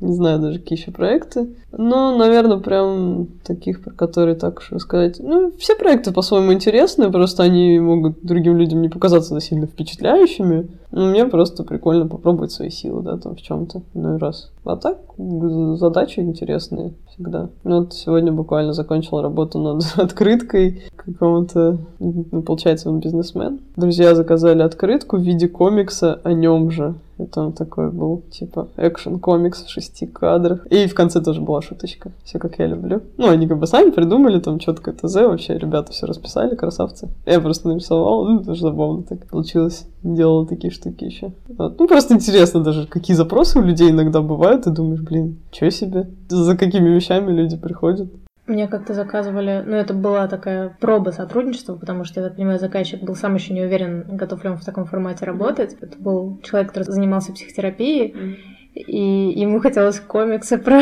Не знаю даже, какие еще проекты. Но, наверное, прям таких, про которые так уж рассказать. Ну, все проекты по-своему интересны, просто они могут другим людям не показаться сильно впечатляющими. Но мне просто прикольно попробовать свои силы, да, там в чем-то иной раз. А так, задачи интересные всегда. Ну, вот сегодня буквально закончил работу над открыткой какому-то, ну, получается, он бизнесмен. Друзья заказали открытку в виде комикса о нем же. Это он такой был, типа, экшен комикс в шести кадрах. И в конце тоже была шуточка. Все как я люблю. Ну, они как бы сами придумали, там четко ТЗ вообще. Ребята все расписали, красавцы. Я просто нарисовал, ну, тоже забавно так получилось. Делала такие штуки еще. Вот. Ну, просто интересно даже, какие запросы у людей иногда бывают. И думаешь, блин, что себе? За какими вещами люди приходят? Мне как-то заказывали, ну это была такая проба сотрудничества, потому что, я так понимаю, заказчик был сам еще не уверен, готов ли он в таком формате работать. Это был человек, который занимался психотерапией, и ему хотелось комиксы про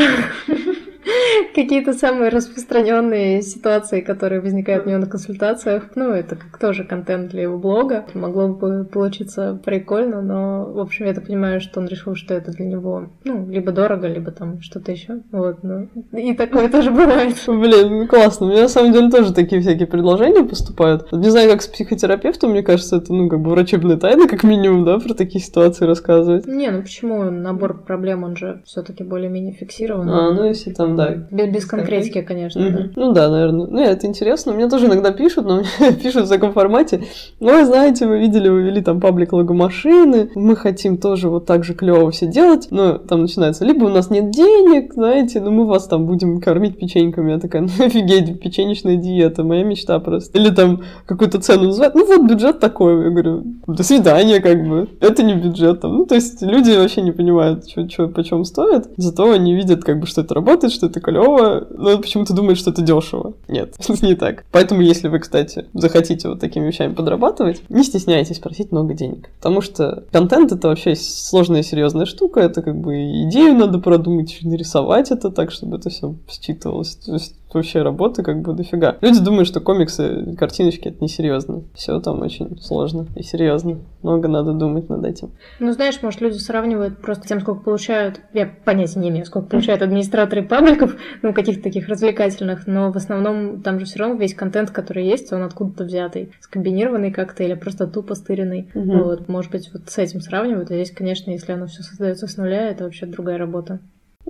какие-то самые распространенные ситуации, которые возникают у него на консультациях. Ну, это как тоже контент для его блога. Могло бы получиться прикольно, но, в общем, я так понимаю, что он решил, что это для него, ну, либо дорого, либо там что-то еще. Вот, ну, и такое тоже бывает. Блин, классно. У меня на самом деле тоже такие всякие предложения поступают. Не знаю, как с психотерапевтом, мне кажется, это, ну, как бы врачебная тайна, как минимум, да, про такие ситуации рассказывать. Не, ну почему? Набор проблем, он же все таки более-менее фиксирован. А, ну если там, да. Без, конкретики, конечно, mm-hmm. да. Ну да, наверное. Ну, это интересно. Мне тоже иногда пишут, но мне пишут в таком формате. Ну, знаете, вы видели, вы вели там паблик логомашины, мы хотим тоже вот так же клево все делать. Но там начинается, либо у нас нет денег, знаете, но мы вас там будем кормить печеньками. Я такая, ну офигеть, печенечная диета, моя мечта просто. Или там какую-то цену называют, ну вот бюджет такой. Я говорю, до свидания, как бы. Это не бюджет там. Ну, то есть люди вообще не понимают, что, что почем стоит. Зато они видят, как бы, что это работает, что это клево, но почему-то думают, что это дешево. Нет, не так. Поэтому, если вы, кстати, захотите вот такими вещами подрабатывать, не стесняйтесь просить много денег. Потому что контент это вообще сложная серьезная штука, это как бы идею надо продумать, нарисовать это так, чтобы это все считывалось. То есть вообще работы как бы дофига. Люди думают, что комиксы, картиночки это несерьезно. Все там очень сложно и серьезно. Много надо думать над этим. Ну, знаешь, может, люди сравнивают просто тем, сколько получают. Я понятия не имею, сколько получают администраторы пабликов, ну, каких-то таких развлекательных, но в основном там же все равно весь контент, который есть, он откуда-то взятый, скомбинированный как-то или просто тупо стыренный. Угу. Вот, может быть, вот с этим сравнивают. А здесь, конечно, если оно все создается с нуля, это вообще другая работа.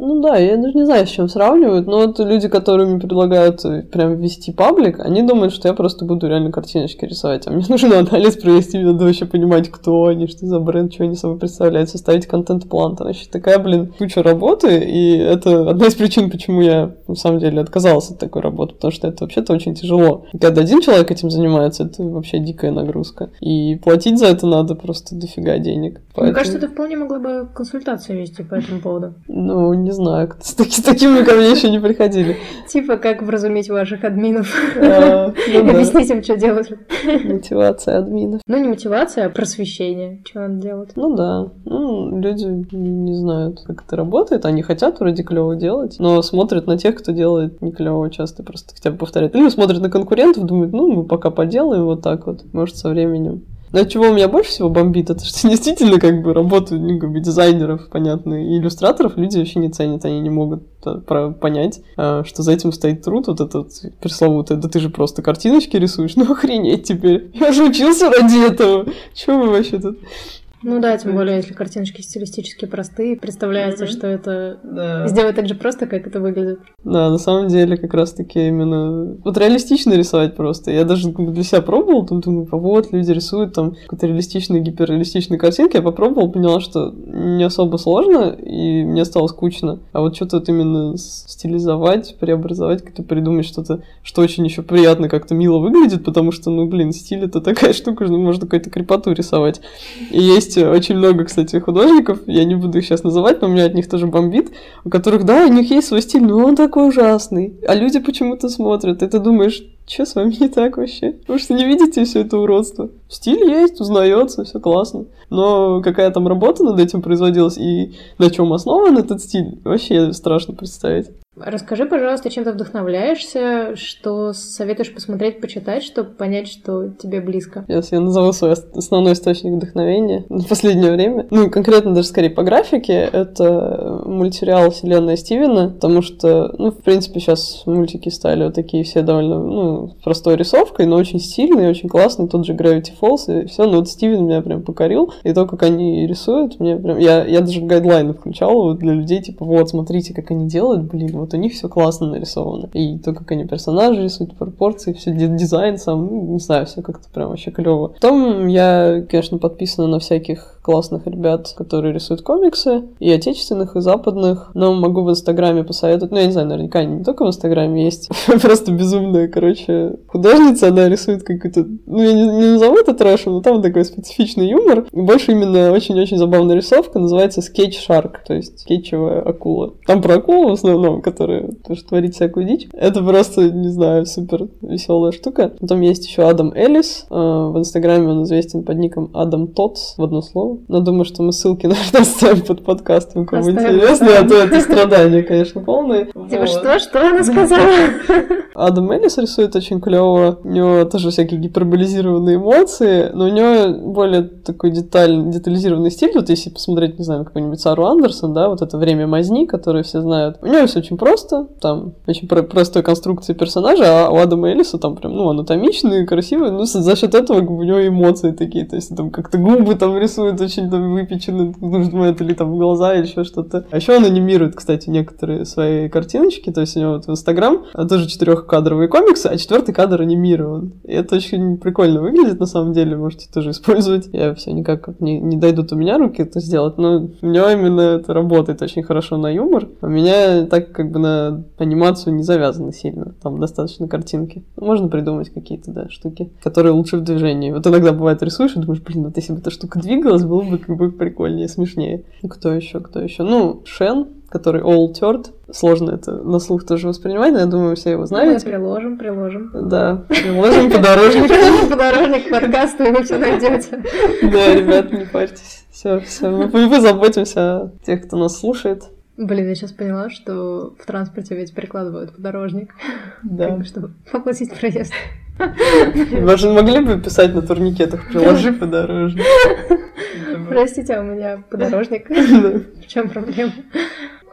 Ну да, я даже не знаю, с чем сравнивают, но вот люди, которые мне предлагают э, прям вести паблик, они думают, что я просто буду реально картиночки рисовать, а мне нужно анализ провести, мне надо вообще понимать, кто они, что за бренд, что они собой представляют, составить контент-план, вообще такая, блин, куча работы, и это одна из причин, почему я, на самом деле, отказался от такой работы, потому что это вообще-то очень тяжело. Когда один человек этим занимается, это вообще дикая нагрузка, и платить за это надо просто дофига денег. Поэтому... Мне кажется, ты вполне могла бы консультацию вести по этому поводу. Ну, не знаю, с, таки, с такими ко мне еще не приходили. Типа, как вразумить ваших админов. А, ну Объяснить им, что делать. Мотивация админов. Ну, не мотивация, а просвещение, что надо делать. Ну да. Ну, люди не знают, как это работает. Они хотят вроде клево делать, но смотрят на тех, кто делает не клево часто, просто хотя бы повторяют. Или смотрят на конкурентов, думают, ну, мы пока поделаем вот так вот. Может, со временем но чего меня больше всего бомбит, это что действительно как бы работу ну, как бы, дизайнеров, понятно, и иллюстраторов люди вообще не ценят, они не могут э, понять, э, что за этим стоит труд, вот этот пресловутый, да ты же просто картиночки рисуешь, ну охренеть теперь, я же учился ради этого, чего вы вообще тут... Ну да, тем более, если картиночки стилистически простые, представляется, Мгм. что это Да. сделать так же просто, как это выглядит. Да, на самом деле как раз-таки именно... Вот реалистично рисовать просто. Я даже для себя пробовал, там думаю, «А вот, люди рисуют там какие-то реалистичные, гиперреалистичные картинки. Я попробовал, поняла, что не особо сложно, и мне стало скучно. А вот что-то вот именно стилизовать, преобразовать, как-то придумать что-то, что очень еще приятно, как-то мило выглядит, потому что, ну, блин, стиль это такая штука, что можно какую-то крепоту рисовать. И есть э, очень много, кстати, художников, я не буду их сейчас называть, но у меня от них тоже бомбит, у которых, да, у них есть свой стиль, но он такой ужасный. А люди почему-то смотрят, и ты думаешь, что с вами не так вообще? Потому что не видите все это уродство. Стиль есть, узнается, все классно. Но какая там работа над этим производилась и на чем основан этот стиль, вообще страшно представить. Расскажи, пожалуйста, чем ты вдохновляешься, что советуешь посмотреть, почитать, чтобы понять, что тебе близко. Сейчас я назову свой ос- основной источник вдохновения в последнее время. Ну, конкретно даже скорее по графике. Это мультсериал «Вселенная Стивена», потому что, ну, в принципе, сейчас мультики стали вот такие все довольно, ну, простой рисовкой, но очень стильные, очень классные. Тот же Gravity Falls и все. Но вот Стивен меня прям покорил. И то, как они рисуют, мне прям... Я, я даже гайдлайны включала вот для людей, типа, вот, смотрите, как они делают, блин, вот у них все классно нарисовано. И то, как они персонажи рисуют, пропорции, все дизайн сам, ну, не знаю, все как-то прям вообще клево. Потом я, конечно, подписана на всяких классных ребят, которые рисуют комиксы, и отечественных, и западных, но могу в Инстаграме посоветовать, ну, я не знаю, наверняка не только в Инстаграме есть, просто безумная, короче, художница, она рисует какой-то, ну, я не, не назову это трэшем, но там такой специфичный юмор, и больше именно очень-очень забавная рисовка, называется Sketch Shark, то есть скетчевая акула. Там про акулу в основном, которая тоже творит всякую дичь. Это просто, не знаю, супер веселая штука. Потом есть еще Адам Эллис. э, В Инстаграме он известен под ником Адам Тотс в одно слово. Но думаю, что мы ссылки наверное, оставим под подкастом, кому интересно. А то это страдания, конечно, полные. Типа, Вот. что? Что она сказала? Адам Эллис рисует очень клево. У него тоже всякие гиперболизированные эмоции, но у него более такой деталь, детализированный стиль. Вот если посмотреть, не знаю, какой-нибудь Сару Андерсон, да, вот это время мазни, которое все знают. У него все очень просто, там очень про- простой конструкции персонажа, а у Адама Эллиса там прям, ну, анатомичный, красивый. Ну, за счет этого у него эмоции такие, то есть там как-то губы там рисует очень там выпечены, нужно это или там глаза или еще что-то. А еще он анимирует, кстати, некоторые свои картиночки, то есть у него вот в Инстаграм тоже четырехкадровые комиксы, а четвертый кадр анимирован. И это очень прикольно выглядит на самом деле, можете тоже использовать. Я все никак не, не дойдут у меня руки это сделать, но у него именно это работает очень хорошо на юмор. У меня так как бы на анимацию не завязано сильно, там достаточно картинки. Можно придумать какие-то, да, штуки, которые лучше в движении. Вот иногда бывает рисуешь и думаешь, блин, вот если бы эта штука двигалась, было бы как бы прикольнее, смешнее. Ну, Кто еще, кто еще? Ну, Шен, который All Third. Сложно это на слух тоже воспринимать, но я думаю, все его Мы знаете. приложим, приложим. Да, приложим подорожник. Приложим подорожник к подкасту, и вы все найдете. Да, ребят, не парьтесь. Все, все. Мы, мы заботимся о тех, кто нас слушает. Блин, я сейчас поняла, что в транспорте ведь перекладывают подорожник, Да. чтобы оплатить проезд. Вы же могли бы писать на турникетах «Приложи подорожник». Простите, а у меня подорожник. В чем проблема?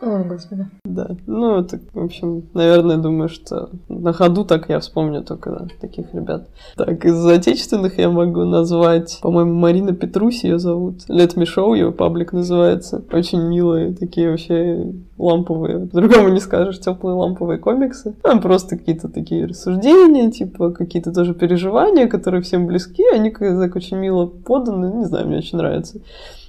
О, господи. Да, ну, это, в общем, наверное, думаю, что на ходу так я вспомню только да, таких ребят. Так, из отечественных я могу назвать, по-моему, Марина Петрусь ее зовут. Let Me Show ее паблик называется. Очень милые, такие вообще ламповые, по-другому не скажешь, теплые ламповые комиксы. Там просто какие-то такие рассуждения, типа какие-то тоже переживания, которые всем близки, они как так очень мило поданы, не знаю, мне очень нравится.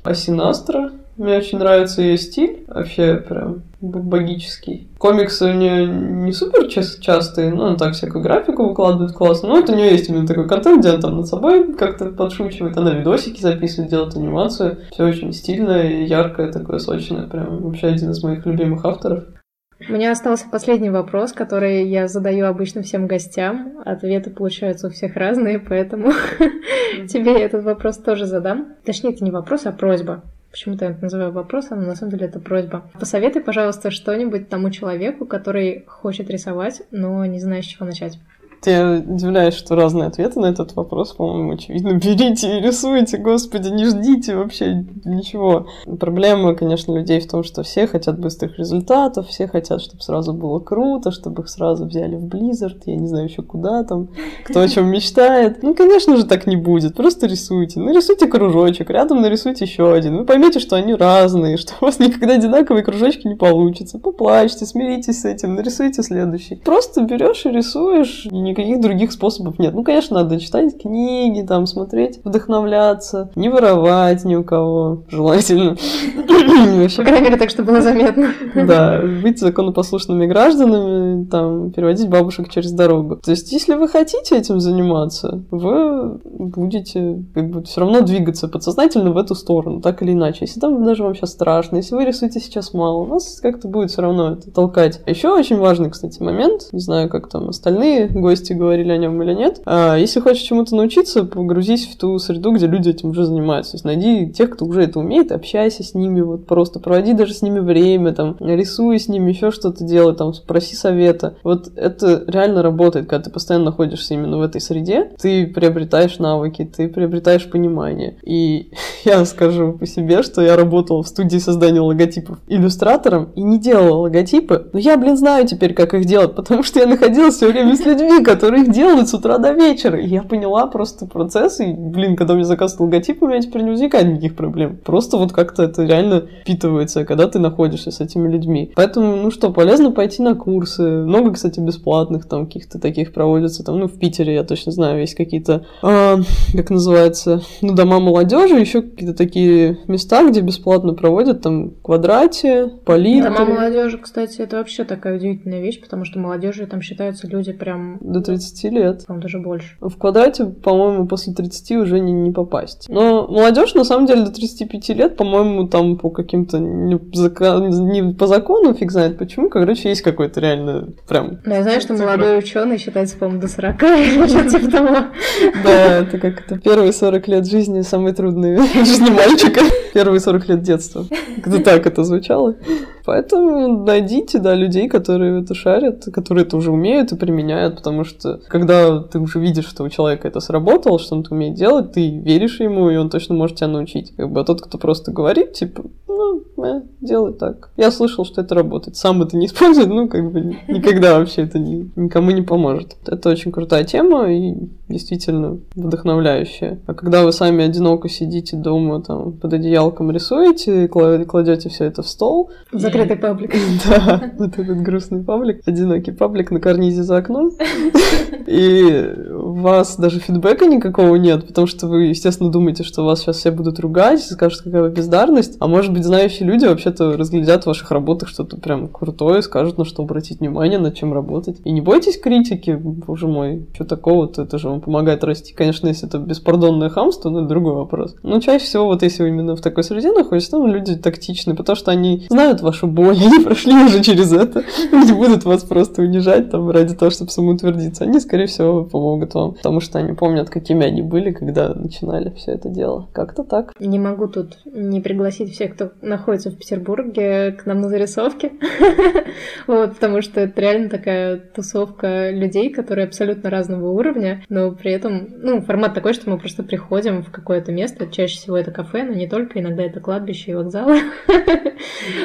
А Синастра, мне очень нравится ее стиль, вообще прям богический. Комиксы у нее не супер ча- частые, но она так всякую графику выкладывает классно. Но это у нее есть именно такой контент, где она там над собой как-то подшучивает, она видосики записывает, делает анимацию. Все очень стильное, яркое, такое сочное. Прям вообще один из моих любимых авторов. У меня остался последний вопрос, который я задаю обычно всем гостям. Ответы получаются у всех разные, поэтому тебе этот вопрос тоже задам. Точнее, это не вопрос, а просьба. Почему-то я это называю вопросом, но на самом деле это просьба. Посоветуй, пожалуйста, что-нибудь тому человеку, который хочет рисовать, но не знает, с чего начать. Я удивляюсь, что разные ответы на этот вопрос, по-моему, очевидно. Берите и рисуйте, господи, не ждите вообще ничего. Проблема, конечно, людей в том, что все хотят быстрых результатов, все хотят, чтобы сразу было круто, чтобы их сразу взяли в Blizzard, я не знаю еще куда там, кто о чем мечтает. Ну, конечно же, так не будет. Просто рисуйте. Нарисуйте кружочек, рядом нарисуйте еще один. Вы поймете, что они разные, что у вас никогда одинаковые кружочки не получится. Поплачьте, смиритесь с этим, нарисуйте следующий. Просто берешь и рисуешь, и никаких других способов нет. Ну, конечно, надо читать книги, там, смотреть, вдохновляться, не воровать ни у кого, желательно. По крайней мере, так, чтобы было заметно. Да, быть законопослушными гражданами, там, переводить бабушек через дорогу. То есть, если вы хотите этим заниматься, вы будете как бы все равно двигаться подсознательно в эту сторону, так или иначе. Если там даже вам сейчас страшно, если вы рисуете сейчас мало, вас как-то будет все равно это толкать. Еще очень важный, кстати, момент, не знаю, как там остальные гости говорили о нем или нет. А, если хочешь чему-то научиться, погрузись в ту среду, где люди этим уже занимаются. То есть найди тех, кто уже это умеет, общайся с ними, вот просто проводи даже с ними время, там, рисуй с ними, еще что-то делай, там, спроси совета. Вот это реально работает, когда ты постоянно находишься именно в этой среде, ты приобретаешь навыки, ты приобретаешь понимание. И я скажу по себе, что я работала в студии создания логотипов иллюстратором и не делала логотипы, но я, блин, знаю теперь, как их делать, потому что я находилась все время с людьми, которые их делают с утра до вечера. И я поняла просто процесс, и, блин, когда мне заказывают логотип, у меня теперь не возникает никаких проблем. Просто вот как-то это реально впитывается, когда ты находишься с этими людьми. Поэтому, ну что, полезно пойти на курсы. Много, кстати, бесплатных там каких-то таких проводится. Там, ну, в Питере, я точно знаю, есть какие-то, э, как называется, ну, дома молодежи, еще какие-то такие места, где бесплатно проводят там квадрате, палитры. Дома молодежи, кстати, это вообще такая удивительная вещь, потому что молодежи там считаются люди прям... До 30 лет. Там даже больше. В квадрате, по-моему, после 30 уже не, не попасть. Но молодежь, на самом деле, до 35 лет, по-моему, там по каким-то не, не по закону, фиг знает почему, короче, есть какой-то реально прям... Да, я знаю, что молодой ученый считается, по-моему, до 40 или что-то типа того. Да, это как это первые 40 лет жизни самые трудные в жизни мальчика. Первые 40 лет детства. Как-то так это звучало. Поэтому найдите, да, людей, которые это шарят, которые это уже умеют и применяют, потому что когда ты уже видишь, что у человека это сработало, что он это умеет делать, ты веришь ему, и он точно может тебя научить. Как бы, а тот, кто просто говорит, типа, ну, э, делай так. Я слышал, что это работает. Сам это не использует, ну, как бы никогда вообще это не, никому не поможет. Это очень крутая тема и действительно вдохновляющая. А когда вы сами одиноко сидите дома, там, под одеялком рисуете, кладете все это в стол. Закрытый паблик. Да, вот этот грустный паблик, одинокий паблик на карнизе за окном. И у вас даже фидбэка никакого нет, потому что вы, естественно, думаете, что вас сейчас все будут ругать, скажут, какая бездарность. А может быть, знающие люди вообще-то разглядят в ваших работах что-то прям крутое, скажут, на что обратить внимание, над чем работать. И не бойтесь критики, боже мой, что такого-то, это же вам помогает расти. Конечно, если это беспардонное хамство, ну, это другой вопрос. Но чаще всего, вот если вы именно в такой среде находитесь, там люди тактичны, потому что они знают вашу боль, они прошли уже через это, не будут вас просто унижать там ради того, чтобы самоутвердиться. Они, скорее всего, помогут вам, потому что они помнят, какими они были, когда начинали все это дело. Как-то так. Не могу тут не пригласить всех, кто находится в Петербурге, к нам на зарисовке. Вот, потому что это реально такая тусовка людей, которые абсолютно разного уровня, но при этом, ну, формат такой, что мы просто приходим в какое-то место, чаще всего это кафе, но не только, иногда это кладбище и вокзалы.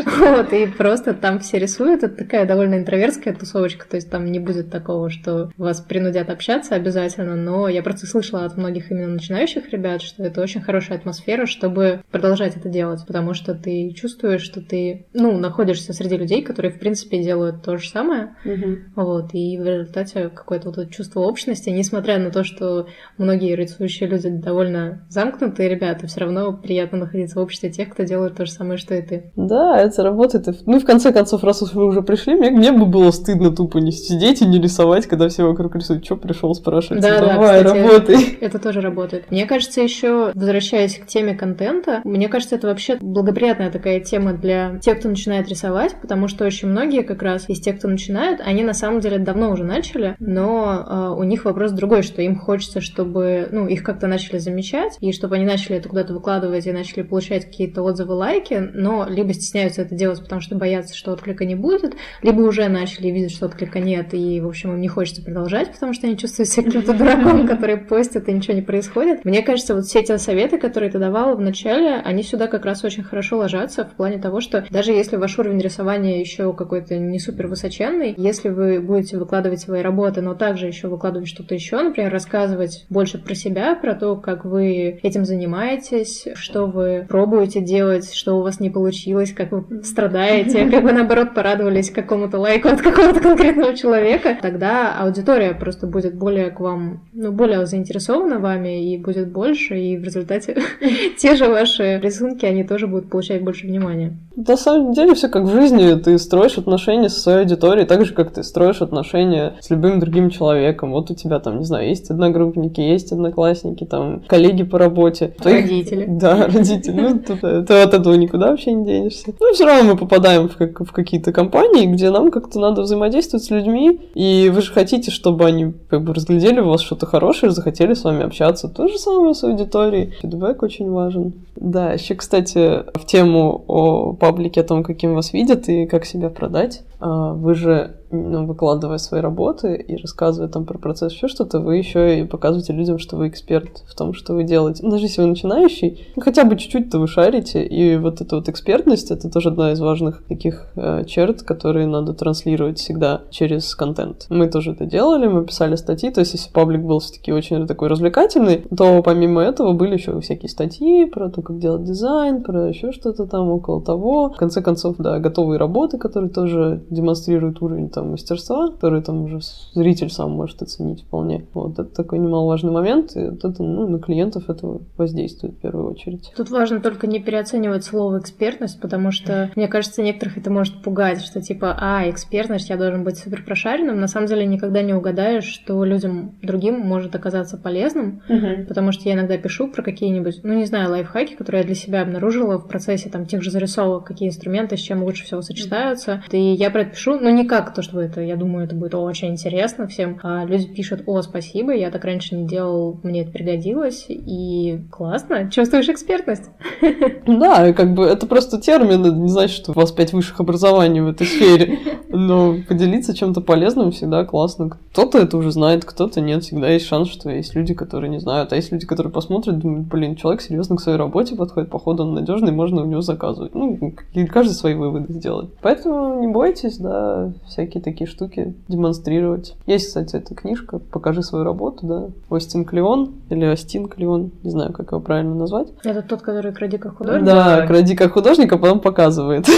Вот, и просто там все рисуют. Это такая довольно интровертская тусовочка, то есть там не будет такого, что вас принудят общаться обязательно, но я просто слышала от многих именно начинающих ребят, что это очень хорошая атмосфера, чтобы продолжать это делать, потому что ты чувствуешь, что ты, ну, находишься среди людей, которые, в принципе, делают то же самое, Мгм. вот, и в результате какое-то вот это чувство общности, несмотря на то, что многие рисующие люди довольно замкнутые ребята, все равно приятно находиться в обществе тех, кто делает то же самое, что и ты. Да, это работает. Ну, в конце концов, раз уж вы уже пришли, мне, мне бы было стыдно тупо не сидеть и не рисовать, когда все вокруг рисуют. Че пришел, спрашивать? Да, да, Давай, кстати, работай. Это тоже работает. Мне кажется, еще возвращаясь к теме контента, мне кажется, это вообще благоприятная такая тема тема для тех, кто начинает рисовать, потому что очень многие как раз из тех, кто начинают, они на самом деле давно уже начали, но э, у них вопрос другой, что им хочется, чтобы ну, их как-то начали замечать, и чтобы они начали это куда-то выкладывать и начали получать какие-то отзывы, лайки, но либо стесняются это делать, потому что боятся, что отклика не будет, либо уже начали видеть, что отклика нет, и, в общем, им не хочется продолжать, потому что они чувствуют себя каким-то дураком, который постит, и ничего не происходит. Мне кажется, вот все эти советы, которые ты давала в начале, они сюда как раз очень хорошо ложатся в плане того, что даже если ваш уровень рисования еще какой-то не супер высоченный, если вы будете выкладывать свои работы, но также еще выкладывать что-то еще, например, рассказывать больше про себя, про то, как вы этим занимаетесь, что вы пробуете делать, что у вас не получилось, как вы страдаете, как вы, наоборот, порадовались какому-то лайку от какого-то конкретного человека, тогда аудитория просто будет более к вам, ну, более заинтересована вами и будет больше, и в результате те же ваши рисунки, они тоже будут получать больше внимания. На самом деле все как в жизни. Ты строишь отношения со своей аудиторией так же, как ты строишь отношения с любым другим человеком. Вот у тебя там, не знаю, есть одногруппники, есть одноклассники, там, коллеги по работе. Родители. Да, родители. Ну, ты, ты от этого никуда вообще не денешься. Ну, все равно мы попадаем в, как, в какие-то компании, где нам как-то надо взаимодействовать с людьми, и вы же хотите, чтобы они как бы разглядели у вас что-то хорошее, захотели с вами общаться. То же самое с аудиторией. Фидбэк очень важен. Да, еще, кстати, в тему о паблике, о том, каким вас видят и как себя продать. А, вы же ну, выкладывая свои работы и рассказывая там про процесс еще что-то, вы еще и показываете людям, что вы эксперт в том, что вы делаете. Даже если вы начинающий, ну, хотя бы чуть-чуть-то вы шарите, и вот эта вот экспертность, это тоже одна из важных таких э, черт, которые надо транслировать всегда через контент. Мы тоже это делали, мы писали статьи, то есть если паблик был все-таки очень такой развлекательный, то помимо этого были еще всякие статьи про то, как делать дизайн, про еще что-то там около того. В конце концов, да, готовые работы, которые тоже демонстрируют уровень там мастерства, которые там уже зритель сам может оценить вполне. Вот это такой немаловажный момент, и вот это ну, на клиентов это воздействует в первую очередь. Тут важно только не переоценивать слово экспертность, потому что, мне кажется, некоторых это может пугать, что типа, а, экспертность, я должен быть супер прошаренным. На самом деле никогда не угадаешь, что людям другим может оказаться полезным, угу. потому что я иногда пишу про какие-нибудь, ну не знаю, лайфхаки, которые я для себя обнаружила в процессе там тех же зарисовок, какие инструменты с чем лучше всего сочетаются. И я про это пишу, но не как то, что это, я думаю, это будет очень интересно всем. А люди пишут, о, спасибо, я так раньше не делал, мне это пригодилось, и классно, чувствуешь экспертность. Да, как бы это просто термин, не значит, что у вас пять высших образований в этой сфере, но поделиться чем-то полезным всегда классно. Кто-то это уже знает, кто-то нет, всегда есть шанс, что есть люди, которые не знают, а есть люди, которые посмотрят, думают, блин, человек серьезно к своей работе подходит, походу он надежный, можно у него заказывать. Ну, каждый свои выводы сделать. Поэтому не бойтесь, да, всякие такие штуки демонстрировать. Есть, кстати, эта книжка «Покажи свою работу», да, Остин Клеон или Остин Клеон, не знаю, как его правильно назвать. Это тот, который кради как художник? Да, кради как художник, а потом показывает.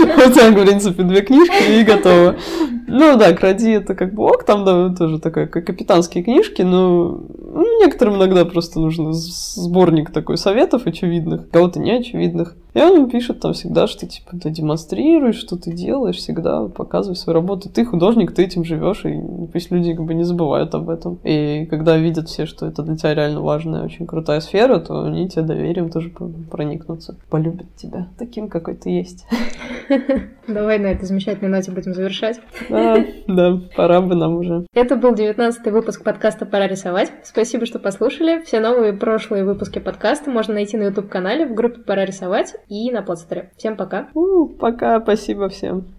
Вот в принципе, две книжки и готово. Ну да, кради это как бы ок, там да, тоже такая, как капитанские книжки, но ну, некоторым иногда просто нужно сборник такой советов очевидных, кого-то неочевидных. И он пишет там всегда, что типа ты демонстрируешь, что ты делаешь, всегда показывай свою работу. Ты художник, ты этим живешь, и пусть люди как бы не забывают об этом. И когда видят все, что это для тебя реально важная, очень крутая сфера, то они тебе доверием тоже проникнутся. Полюбят тебя таким, какой ты есть. Давай на этой замечательной ноте будем завершать. Да, да, пора бы нам уже. Это был девятнадцатый выпуск подкаста «Пора рисовать». Спасибо, что послушали. Все новые прошлые выпуски подкаста можно найти на YouTube-канале в группе «Пора рисовать» и на подстере. Всем пока. У, пока, спасибо всем.